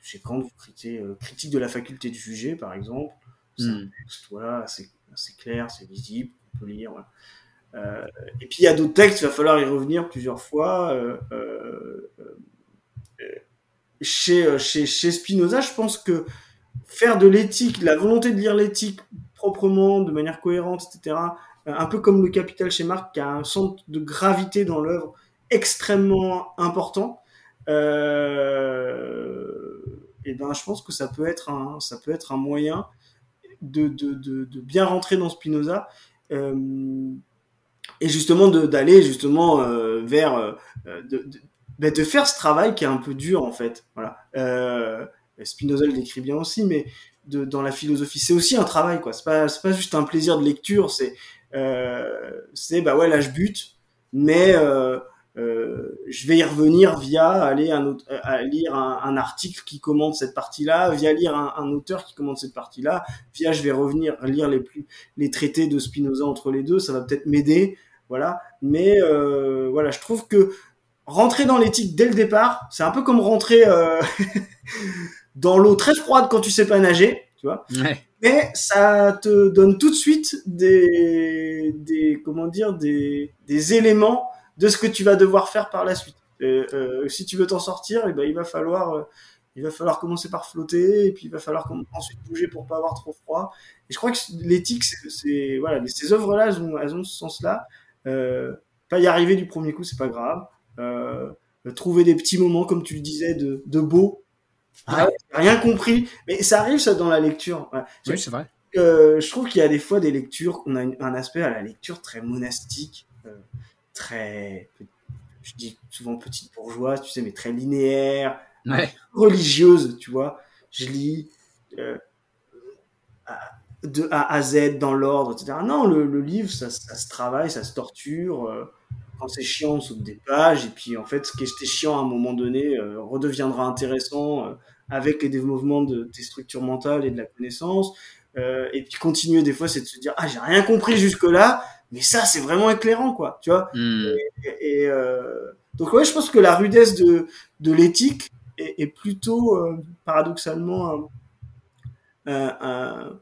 B: chez Kant, vous critiquez, critique de la faculté de juger, par exemple. Hmm. Voilà, c'est clair, c'est visible, on peut lire. Euh, et puis il y a d'autres textes, il va falloir y revenir plusieurs fois. Euh, euh, chez, chez, chez Spinoza, je pense que faire de l'éthique, la volonté de lire l'éthique proprement, de manière cohérente, etc., un peu comme le Capital chez Marx, qui a un centre de gravité dans l'œuvre extrêmement important. et ben, je pense que ça peut être un, ça peut être un moyen de, de, de, bien rentrer dans Spinoza. Euh, et justement d'aller justement euh, vers euh, bah, de, faire ce travail qui est un peu dur en fait. Voilà. Euh, Spinoza le décrit bien aussi mais dans la philosophie c'est aussi un travail quoi. C'est pas pas juste un plaisir de lecture c'est euh, c'est bah ouais là je bute mais euh, je vais y revenir via aller à lire un, article qui commente cette partie-là, via lire un, auteur qui commente cette partie-là, via je vais revenir lire les plus les traités de Spinoza entre les deux, ça va peut-être m'aider, voilà. Mais voilà, je trouve que rentrer dans l'éthique dès le départ, c'est un peu comme rentrer euh, dans l'eau très froide quand tu sais pas nager, tu vois.
A: Ouais.
B: Mais ça te donne tout de suite des, des comment dire, des, des éléments de ce que tu vas devoir faire par la suite. Et, euh, si tu veux t'en sortir, et eh ben, il va falloir euh, il va falloir commencer par flotter et puis il va falloir ensuite bouger pour pas avoir trop froid. Et je crois que l'éthique, c'est voilà, ces œuvres-là, elles ont, elles ont ce sens-là. Euh, pas y arriver du premier coup, c'est pas grave. Euh, trouver des petits moments, comme tu le disais, de, de beau. Ah, rien compris, mais ça arrive ça dans la lecture.
A: Oui, c'est vrai.
B: Euh, je trouve qu'il y a des fois des lectures, on a un aspect à la lecture très monastique. Euh, très, je dis souvent petite bourgeoise, tu sais, mais très linéaire,
A: ouais.
B: religieuse, tu vois. Je lis euh, de A à Z dans l'ordre, etc. Non, le, le livre, ça, ça, se travaille, ça se torture. Quand c'est chiant, on saute des pages, et puis en fait, ce qui était chiant à un moment donné euh, redeviendra intéressant euh, avec les développements de tes structures mentales et de la connaissance. Euh, et puis continuer des fois, c'est de se dire ah j'ai rien compris jusque là, mais ça c'est vraiment éclairant quoi tu vois
A: mm.
B: et, et donc ouais je pense que la rudesse de de l'éthique est, est, plutôt paradoxalement un, un, un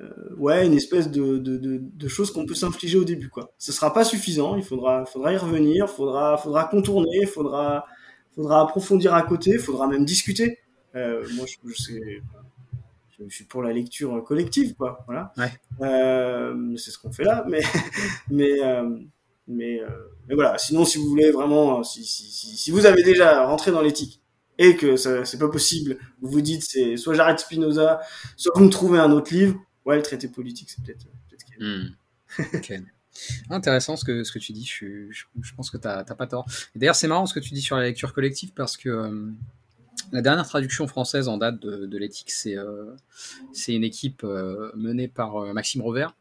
B: euh, ouais une espèce de de, de, de chose qu'on peut s'infliger au début quoi ce sera pas suffisant il faudra faudra y revenir faudra faudra contourner faudra faudra approfondir à côté faudra même discuter euh, moi je, je sais je suis pour la lecture collective, quoi. Voilà.
A: Ouais.
B: Euh, c'est ce qu'on fait là, mais mais euh, mais, euh, mais voilà. Sinon, si vous voulez vraiment, si si si, si vous avez déjà rentré dans l'éthique et que c'est pas possible, vous vous dites c'est soit j'arrête Spinoza, soit vous me trouvez un autre livre. Ouais, le traité politique, c'est peut-être peut-être.
A: Mmh. okay. Intéressant ce que, ce que tu dis, je, je, je pense que tu n'as pas tort. D'ailleurs, c'est marrant ce que tu dis sur la lecture collective parce que euh, la dernière traduction française en date de, de l'éthique, c'est euh, une équipe euh, menée par euh, Maxime Rovert.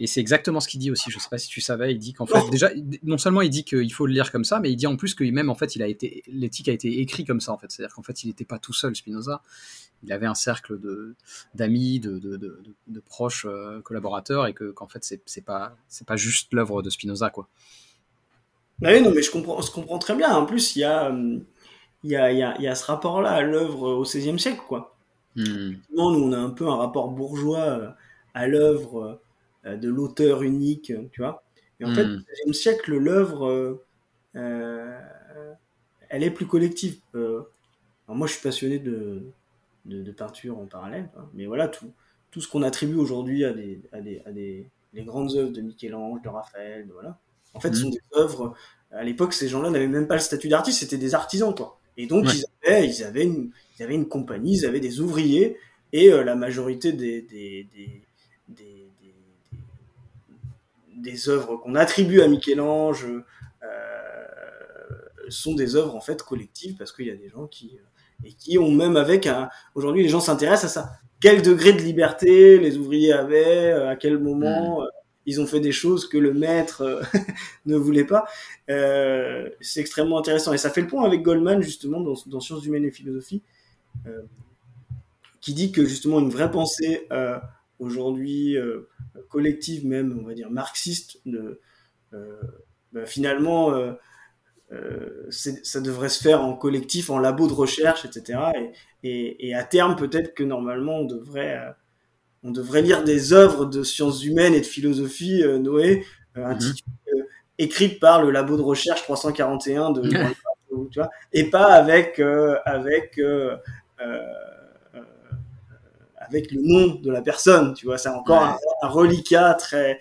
A: Et c'est exactement ce qu'il dit aussi. Je sais pas si tu savais. Il dit qu'en fait, déjà, non seulement il dit qu'il faut le lire comme ça, mais il dit en plus que même en fait, il a été l'éthique a été écrit comme ça en fait. C'est-à-dire qu'en fait, il n'était pas tout seul, Spinoza. Il avait un cercle de d'amis, de, de, de, de, proches euh, collaborateurs, et que qu'en fait, c'est pas c'est pas juste l'œuvre de Spinoza quoi.
B: Bah oui, non, mais je comprends, je comprends très bien. En plus, il y a il y a, y, a, y a ce rapport-là à l'œuvre au XVIe siècle, quoi.
A: Mmh.
B: Nous, on a un peu un rapport bourgeois à l'œuvre de l'auteur unique, tu vois. Et en fait, au XVIe siècle, l'œuvre, euh, elle est plus collective. Euh, moi, je suis passionné de, de, de, peinture en parallèle, hein, mais voilà, tout, tout ce qu'on attribue aujourd'hui à des, à des, à des les grandes œuvres de Michel-Ange, de Raphaël, de, voilà. En fait, ce sont des œuvres. À l'époque, ces gens-là n'avaient même pas le statut d'artiste, c'était des artisans, quoi. Et donc, ouais. ils, avaient, ils, avaient une, ils avaient une compagnie, ils avaient des ouvriers, et euh, la majorité des, des, des, des, des œuvres qu'on attribue à Michel-Ange euh, sont des œuvres en fait collectives, parce qu'il y a des gens qui, et qui ont même avec un... Aujourd'hui, les gens s'intéressent à ça. Quel degré de liberté les ouvriers avaient, à quel moment... Mmh. ils ont fait des choses que le maître ne voulait pas. c'est extrêmement intéressant et ça fait le point avec Goldman justement dans, dans Sciences humaines et philosophie, qui dit que justement une vraie pensée aujourd'hui collective même, on va dire marxiste, de, bah, finalement euh, ça devrait se faire en collectif, en labo de recherche, etc. Et, et, à terme, peut-être que normalement, on devrait, euh, on devrait lire des œuvres de sciences humaines et de philosophie, euh, Noé, mhm. écrites par le labo de recherche 341 de, tu vois, et pas avec, avec, avec le nom de la personne, tu vois. C'est encore un, un, reliquat très,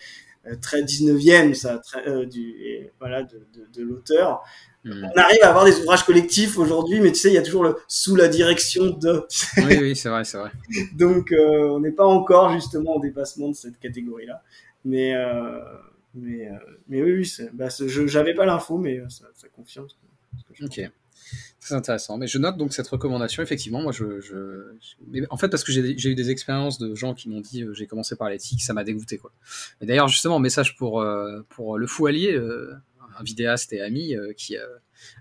B: euh, très 19e, ça, euh, du, voilà, de, de, l'auteur. Hmm. On arrive à avoir des ouvrages collectifs aujourd'hui, mais tu sais, il y a toujours le sous la direction de.
A: oui, oui, c'est vrai, c'est vrai.
B: Donc, euh, on n'est pas encore justement au dépassement de cette catégorie-là. Mais, mais, mais oui, oui bah, j'avais pas l'info, mais ça, ça confirme.
A: Ce que ok. C'est intéressant. Mais je note donc cette recommandation. Effectivement, moi, je, en fait, parce que j'ai eu des expériences de gens qui m'ont dit euh, j'ai commencé par l'éthique, ça m'a dégoûté quoi. Mais d'ailleurs, justement, message pour euh, pour le fou allié, euh, un vidéaste et ami qui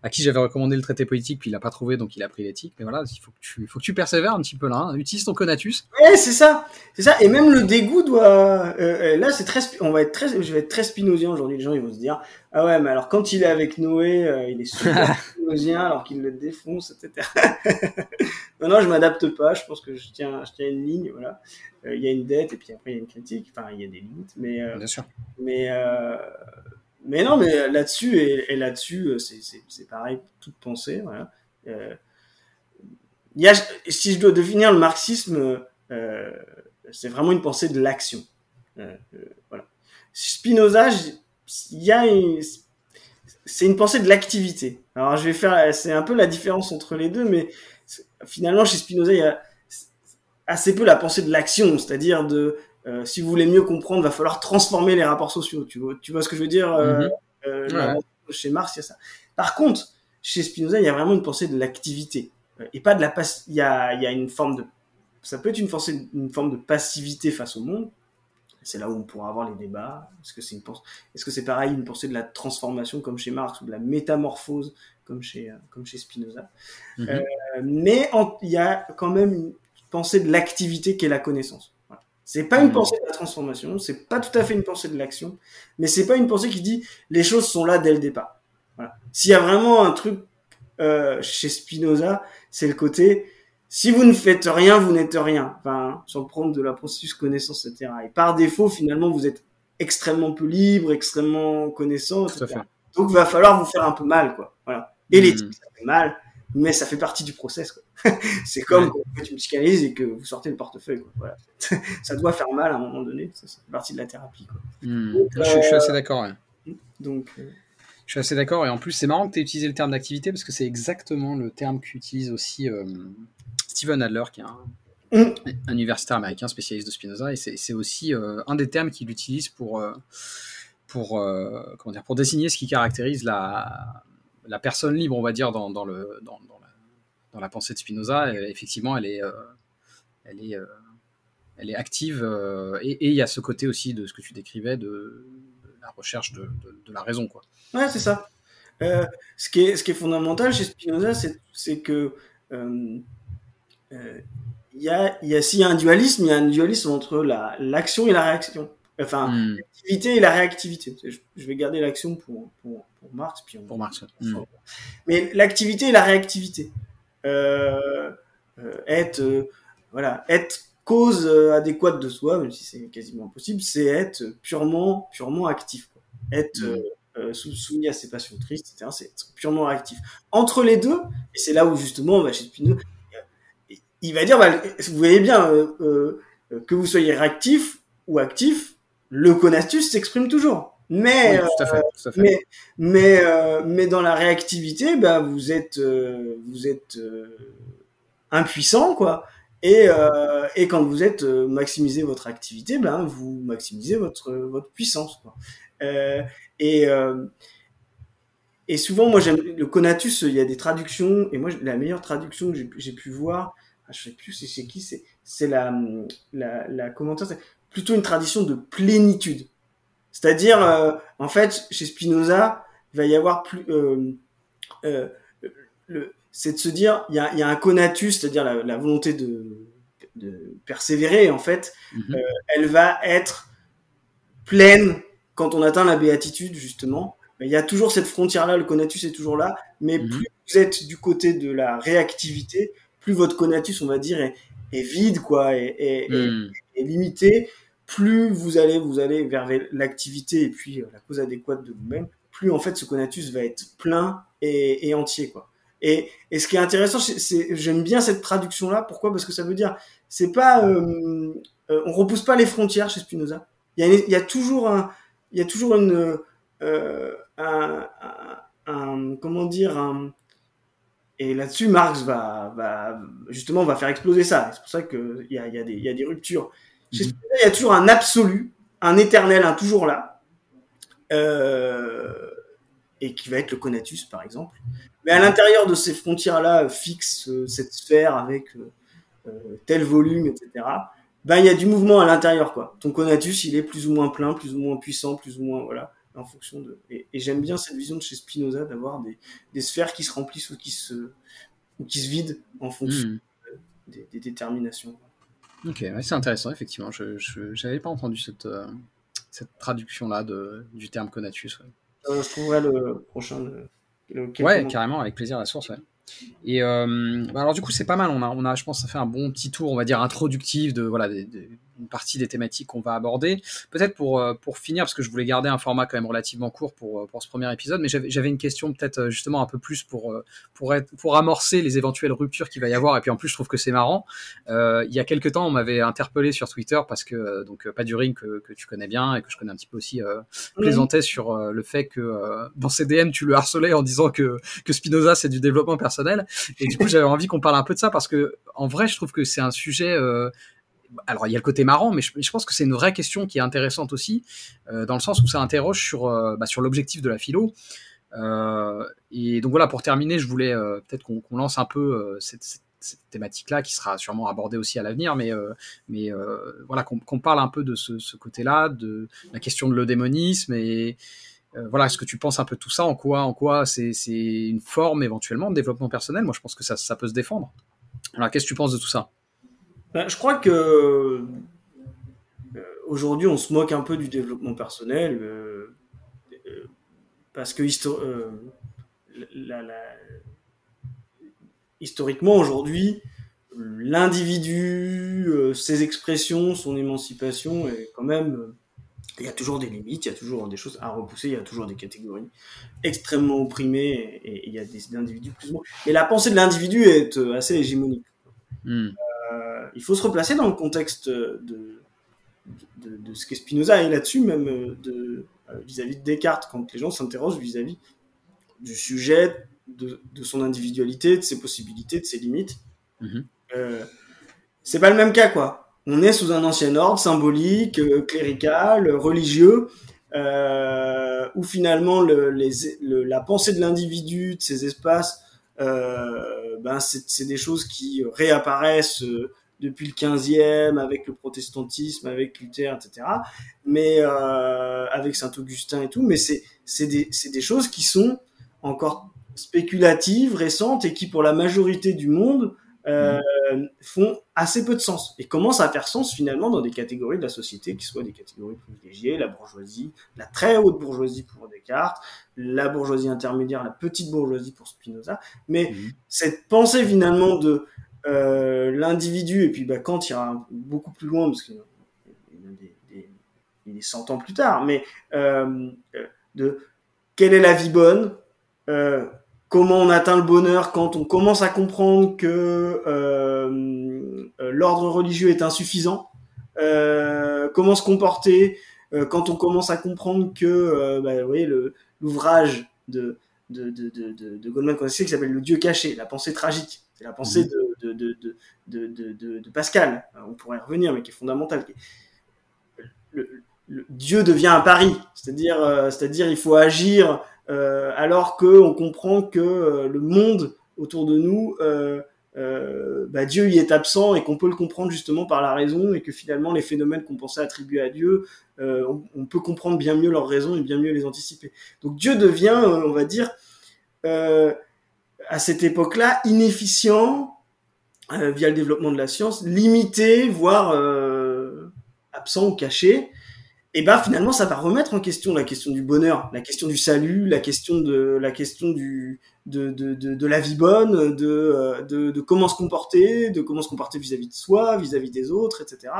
A: à qui j'avais recommandé le traité politique, puis il l'a pas trouvé, donc il a pris l'éthique. Mais voilà, il faut que tu, faut que tu persévères un petit peu là. Hein. Utilise ton conatus.
B: Ouais, c'est ça, c'est ça. Et même le dégoût doit. Euh, euh, là, c'est très. On va être très. Je vais être très spinozien aujourd'hui. Les gens, ils vont se dire, ah ouais, mais alors quand il est avec Noé, euh, il est super spinozien alors qu'il le défonce, etc. Maintenant, je m'adapte pas. Je pense que je tiens, je tiens une ligne. Voilà. Il y a une dette et puis après il y a une critique. Enfin, il y a des limites, mais.
A: Bien sûr.
B: Mais mais non, mais là-dessus, et, là-dessus, euh, c'est pareil, toute pensée. Voilà. Euh, y a, si je dois définir le marxisme, euh, c'est vraiment une pensée de l'action. Euh, voilà. Spinoza, c'est une pensée de l'activité. Alors je vais faire, c'est un peu la différence entre les deux, mais finalement chez Spinoza, il y a assez peu la pensée de l'action, c'est-à-dire de euh, si vous voulez mieux comprendre, va falloir transformer les rapports sociaux. Tu vois, tu vois ce que je veux dire euh, mhm. euh, Chez Marx, il y a ça. Par contre, chez Spinoza, il y a vraiment une pensée de l'activité et pas de la il y a, il y a une forme de ça peut être une, pensée, une forme de passivité face au monde. C'est là où on pourra avoir les débats. Est-ce que c'est une pensée, est-ce que c'est pareil une pensée de la transformation comme chez Marx ou de la métamorphose comme chez comme chez Spinoza. Mhm. Euh, mais il y a quand même une pensée de l'activité qui est la connaissance. C'est pas une mm. pensée de la transformation, c'est pas tout à fait une pensée de l'action, mais c'est pas une pensée qui dit les choses sont là dès le départ. Voilà. S'il y a vraiment un truc euh, chez Spinoza, c'est le côté si vous ne faites rien, vous n'êtes rien. Enfin, sans prendre de la processus connaissance, etc. Et par défaut, finalement, vous êtes extrêmement peu libre, extrêmement connaissant, etc. Donc, il va falloir vous faire un peu mal, quoi. Voilà. Et mm. l'éthique, ça fait mal mais ça fait partie du process. c'est comme quand vous faites une psychanalyse et que vous sortez le portefeuille. Quoi. Voilà. ça doit faire mal à un moment donné, ça, fait partie de la thérapie. Quoi.
A: Hmm. je, suis assez d'accord.
B: Donc, euh,
A: Je suis assez d'accord, et en plus c'est marrant que tu aies utilisé le terme d'activité, parce que c'est exactement le terme qu'utilise aussi euh, Steven Adler, qui est un, hmm. universitaire américain spécialiste de Spinoza, et c'est aussi euh, un des termes qu'il utilise pour, pour, comment dire, pour désigner ce qui caractérise la, la personne libre, on va dire, dans, le, dans, la, pensée de Spinoza, effectivement, elle est, euh, elle est, euh, elle est active. Euh, et il y a ce côté aussi de ce que tu décrivais de, la recherche de, la raison. Quoi.
B: Ouais, c'est ça. ce, qui est, ce qui est fondamental chez Spinoza, c'est que il y a, y a, s'il y a un dualisme, il y a un dualisme entre l'action et la réaction. Enfin, hmm. l'activité et la réactivité. Je, vais garder l'action pour, pour, pour, Marx. Puis
A: pour Marx.
B: Hmm. Mais l'activité et la réactivité. Euh, euh, être, euh, voilà, être cause euh, adéquate de soi, même si c'est quasiment impossible, c'est être purement, purement actif. Quoi. Être hmm. soumis à ses passions tristes, etc. C'est être purement actif. Entre les deux, et c'est là où justement, bah, chez Spinoza, il va dire, bah, vous voyez bien, que vous soyez réactif ou actif, le conatus s'exprime toujours. Mais, euh, mais, mais, euh, mais dans la réactivité, bah, vous êtes, euh, vous êtes impuissant, quoi. Et, et quand vous êtes maximisé votre activité, ben vous maximisez votre, votre puissance, quoi. et, et souvent, moi, j'aime le conatus. Il y a des traductions, et moi, la meilleure traduction que j'ai pu voir, je sais plus c'est qui, c'est la, la, la commentaire, plutôt une tradition de plénitude. C'est-à-dire, en fait, chez Spinoza, il va y avoir plus le, c'est de se dire, il y a, y a, un conatus, c'est-à-dire la, la, volonté de, de, persévérer, en fait, mm-hmm. euh, elle va être pleine quand on atteint la béatitude, justement. Il y a toujours cette frontière-là, le conatus est toujours là, mais mm-hmm. plus vous êtes du côté de la réactivité, plus votre conatus, on va dire, est, est vide, quoi, et, mm. limité, plus vous allez, vous allez vers l'activité et puis euh, la cause adéquate de vous-même, plus en fait ce conatus va être plein et, et entier, quoi. Et, et, ce qui est intéressant, c'est j'aime bien cette traduction là. Pourquoi? Parce que ça veut dire c'est pas euh, euh, on repousse pas les frontières chez Spinoza. Il y a, il y a toujours un il y a toujours une euh, un, un, comment dire un et là-dessus Marx va, va justement va faire exploser ça. C'est pour ça que il y a, il y a des il y a des ruptures. Chez mhm. Il y a toujours un absolu, un éternel, un toujours là. Euh, et qui va être le conatus par exemple. Mais à l'intérieur de ces frontières-là fixes, euh, cette sphère avec euh, euh, tel volume, etc. Ben il y a du mouvement à l'intérieur quoi. Ton conatus il est plus ou moins plein, plus ou moins puissant, plus ou moins voilà en fonction de. Et, j'aime bien cette vision de chez Spinoza d'avoir des, des, sphères qui se remplissent ou qui se ou qui se vident en fonction hmm. des, des, déterminations.
A: Ok, c'est intéressant effectivement. Je n'avais pas entendu cette cette traduction là de, du terme conatus.
B: Euh, je trouverai le prochain.
A: Le, ouais, carrément, avec plaisir, la source, ouais. Et euh, bah alors du coup c'est pas mal. On a, on a, je pense, ça fait un bon petit tour, on va dire introductif de voilà une partie des thématiques qu'on va aborder. Peut-être pour euh, pour finir, parce que je voulais garder un format quand même relativement court pour euh, pour ce premier épisode, mais j'avais une question peut-être justement un peu plus pour pour être pour amorcer les éventuelles ruptures qu'il va y avoir. Et puis en plus je trouve que c'est marrant. il y a quelques temps on m'avait interpellé sur Twitter parce que donc pas du ring que, que tu connais bien et que je connais un petit peu aussi plaisantait sur le fait que dans CDM tu le harcelais en disant que que Spinoza c'est du développement personnel et du coup, j'avais envie qu'on parle un peu de ça parce que, en vrai, je trouve que c'est un sujet. Euh, alors, il y a le côté marrant, mais je, pense que c'est une vraie question qui est intéressante aussi, euh, dans le sens où ça interroge sur, euh, bah, sur l'objectif de la philo. et donc voilà, pour terminer, je voulais peut-être qu'on lance un peu cette, thématique-là qui sera sûrement abordée aussi à l'avenir, mais, voilà, qu'on parle un peu de ce, côté-là, de la question de l'eudémonisme et, euh, voilà, est-ce que tu penses un peu tout ça En quoi, en quoi c'est une forme éventuellement de développement personnel? Moi, je pense que ça, ça peut se défendre. Alors, qu'est-ce que tu penses de tout ça?
B: Ben, Je crois que euh, aujourd'hui, on se moque un peu du développement personnel euh, parce que historiquement, aujourd'hui, l'individu, ses expressions, son émancipation est quand même il y a toujours des limites, il y a toujours des choses à repousser, il y a toujours des catégories extrêmement opprimées et, il y a des, individus plus ou moins. Mais la pensée de l'individu est euh, assez hégémonique. Hmm. Euh, il faut se replacer dans le contexte de, de, de ce qu'est Spinoza et là-dessus même euh, de vis-à-vis de Descartes quand les gens s'interrogent vis-à-vis du sujet, de, de, son individualité, de ses possibilités, de ses limites. Hmm. Euh, c'est pas le même cas quoi on est sous un ancien ordre symbolique, euh, clérical, religieux, euh, où finalement le, les, la pensée de l'individu, de ces espaces, euh, ben c'est des choses qui réapparaissent euh, depuis le 15e avec le protestantisme, avec Luther, etc. Mais euh, avec Saint Augustin et tout, mais c'est des des choses qui sont encore spéculatives, récentes et qui pour la majorité du monde euh, font assez peu de sens et commencent à faire sens finalement dans des catégories de la société qui soient des catégories privilégiées, la bourgeoisie, la très haute bourgeoisie pour Descartes, la bourgeoisie intermédiaire, la petite bourgeoisie pour Spinoza. Mais mhm. cette pensée finalement de euh, l'individu, et puis bah, Kant ira beaucoup plus loin parce qu'il il est 100 ans plus tard, mais euh, de quelle est la vie bonne euh, comment on atteint le bonheur quand on commence à comprendre que euh, euh, l'ordre religieux est insuffisant, euh, comment se comporter quand on commence à comprendre que, bah, vous voyez, l'ouvrage de, de, de, de, de Goldman qui s'appelle Le Dieu caché, la pensée tragique, c'est la pensée mmh. de, de, de, de, Pascal, on pourrait y revenir, mais qui est fondamentale. Le, Dieu devient un pari, c'est-à-dire, c'est-à-dire il faut agir euh, alors que on comprend que euh, le monde autour de nous euh, bah, Dieu y est absent et qu'on peut le comprendre justement par la raison et que finalement les phénomènes qu'on pensait attribuer à Dieu, on, on, peut comprendre bien mieux leurs raisons et bien mieux les anticiper. Donc Dieu devient, on va dire, à cette époque-là, inefficient via le développement de la science, limité, voire absent ou caché et ben finalement ça va remettre en question la question du bonheur, la question du salut, la question de la question du de, de, de, la vie bonne, de, euh, de, de, comment se comporter, de comment se comporter vis-à-vis de soi, vis-à-vis des autres, etc.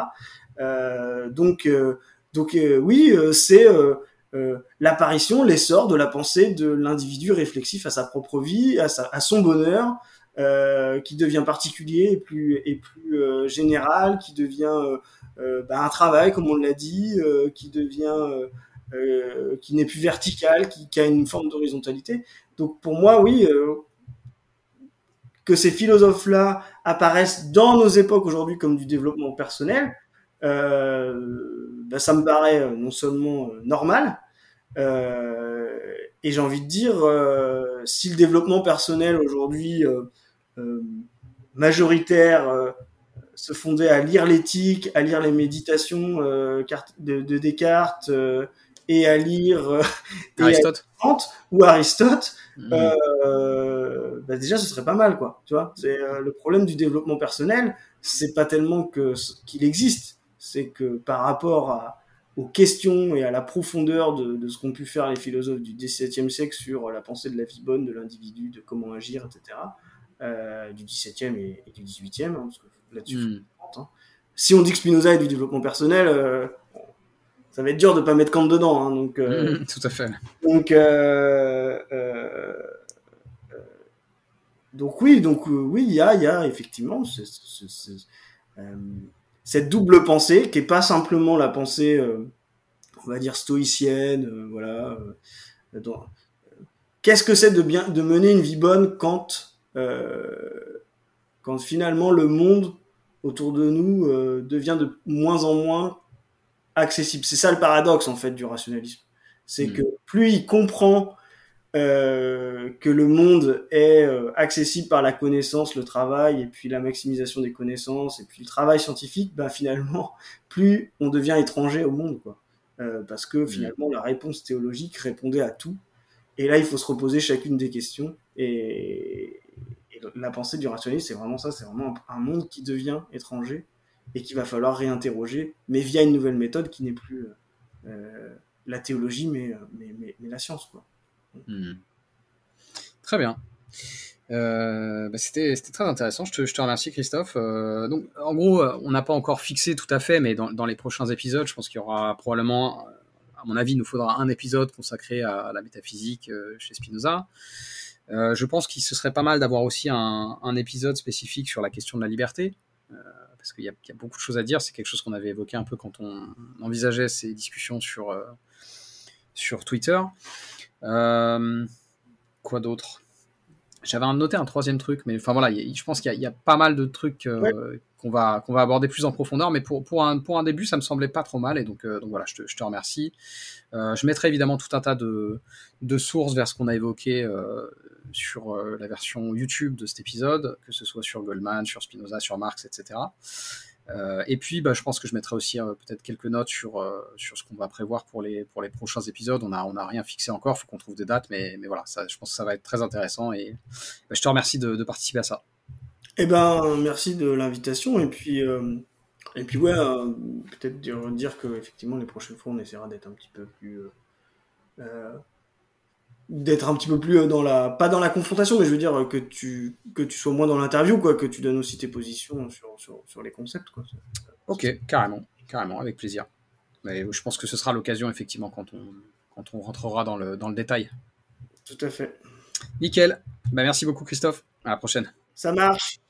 B: Euh, donc euh, donc euh, oui, c'est l'apparition, l'essor de la pensée de l'individu réflexif à sa propre vie, à, sa, à son bonheur, euh, qui devient particulier et plus et plus euh, général, qui devient euh, bah, un travail comme on l'a dit, qui devient qui n'est plus vertical, qui, a une forme d'horizontalité. Donc pour moi, oui, que ces philosophes-là apparaissent dans nos époques aujourd'hui comme du développement personnel, bah, ça me paraît non seulement normal, et j'ai envie de dire, si le développement personnel aujourd'hui euh, majoritaire euh, se fondait à lire l'éthique, à lire les méditations euh, de, de, Descartes et à lire
A: Aristote
B: Kant ou Aristote, mmh. euh, bah déjà ce serait pas mal quoi. Tu vois, c'est le problème du développement personnel, c'est pas tellement que qu'il existe, c'est que par rapport à, aux questions et à la profondeur de, de ce qu'ont pu faire les philosophes du XVIIe siècle sur la pensée de la vie bonne de l'individu, de comment agir, etc. Euh, du 17e et, du 18e, hein, parce que là-dessus, hmm. hein. si on dit que Spinoza est du développement personnel, euh, ça va être dur de pas mettre Kant dedans. Hein, donc,
A: euh, hmm, tout à fait.
B: Donc, donc oui, donc oui, il y a, y a effectivement cette double pensée qui est pas simplement la pensée, on va dire stoïcienne, voilà. Qu'est-ce que c'est de bien de mener une vie bonne quand euh, quand finalement le monde autour de nous euh, devient de moins en moins accessible. C'est ça le paradoxe en fait du rationalisme. C'est hmm. que plus il comprend euh, que le monde est euh, accessible par la connaissance, le travail, et puis la maximisation des connaissances, et puis le travail scientifique, ben finalement, plus on devient étranger au monde, quoi. Parce que hmm. finalement, la réponse théologique répondait à tout. Et là, il faut se reposer chacune des questions. Et, la pensée du rationalisme, c'est vraiment ça, c'est vraiment un, monde qui devient étranger et qu'il va falloir réinterroger, mais via une nouvelle méthode qui n'est plus euh, euh, la théologie, mais, mais, la science.
A: Hmm. Très bien. Euh, bah, c'était très intéressant. Je te, je te remercie, Christophe. donc, en gros, on n'a pas encore fixé tout à fait, mais dans, dans les prochains épisodes, je pense qu'il y aura probablement, à mon avis, il nous faudra un épisode consacré à la métaphysique chez Spinoza. Euh, je pense qu'il se serait pas mal d'avoir aussi un, épisode spécifique sur la question de la liberté, euh, parce qu'il y, a beaucoup de choses à dire. C'est quelque chose qu'on avait évoqué un peu quand on envisageait ces discussions sur, euh, sur Twitter. Quoi d'autre? J'avais noté un troisième truc, mais enfin voilà, je pense qu'il y, a pas mal de trucs qu'on va, va aborder plus en profondeur, mais pour, pour, un, pour un début, ça me semblait pas trop mal, et donc, donc voilà, je te, je te remercie. je mettrai évidemment tout un tas de, de sources vers ce qu'on a évoqué sur euh, la version YouTube de cet épisode, que ce soit sur Goldman, sur Spinoza, sur Marx, etc. Euh, et puis, bah, je pense que je mettrai aussi euh, peut-être quelques notes sur, sur ce qu'on va prévoir pour les, pour les prochains épisodes. On n'a on a rien fixé encore, il faut qu'on trouve des dates, mais, mais voilà, ça, je pense que ça va être très intéressant et bah, je te remercie de, participer à ça.
B: Eh ben, merci de l'invitation et puis, et puis ouais, peut-être dire, dire que effectivement les prochaines fois on essaiera d'être un petit peu plus d'être un petit peu plus euh, dans la pas dans la confrontation mais je veux dire euh, que tu que tu sois moins dans l'interview quoi que tu donnes aussi tes positions sur, sur, sur les concepts quoi.
A: Ok carrément carrément avec plaisir. Mais je pense que ce sera l'occasion effectivement quand on quand on rentrera dans le dans le détail.
B: Tout à fait.
A: Nickel. Bah, merci beaucoup Christophe. À la prochaine.
B: Ça marche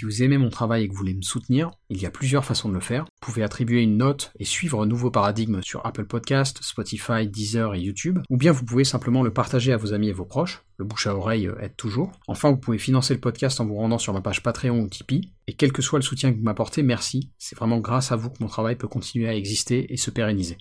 A: Si vous aimez mon travail et que vous voulez me soutenir, il y a plusieurs façons de le faire. Vous pouvez attribuer une note et suivre un nouveau paradigme sur Apple Podcast, Spotify, Deezer et YouTube, ou bien vous pouvez simplement le partager à vos amis et vos proches. Le bouche à oreille euh, aide toujours. Enfin, vous pouvez financer le podcast en vous rendant sur ma page Patreon ou Tipeee. Et quel que soit le soutien que vous m'apportez, merci. C'est vraiment grâce à vous que mon travail peut continuer à exister et se pérenniser.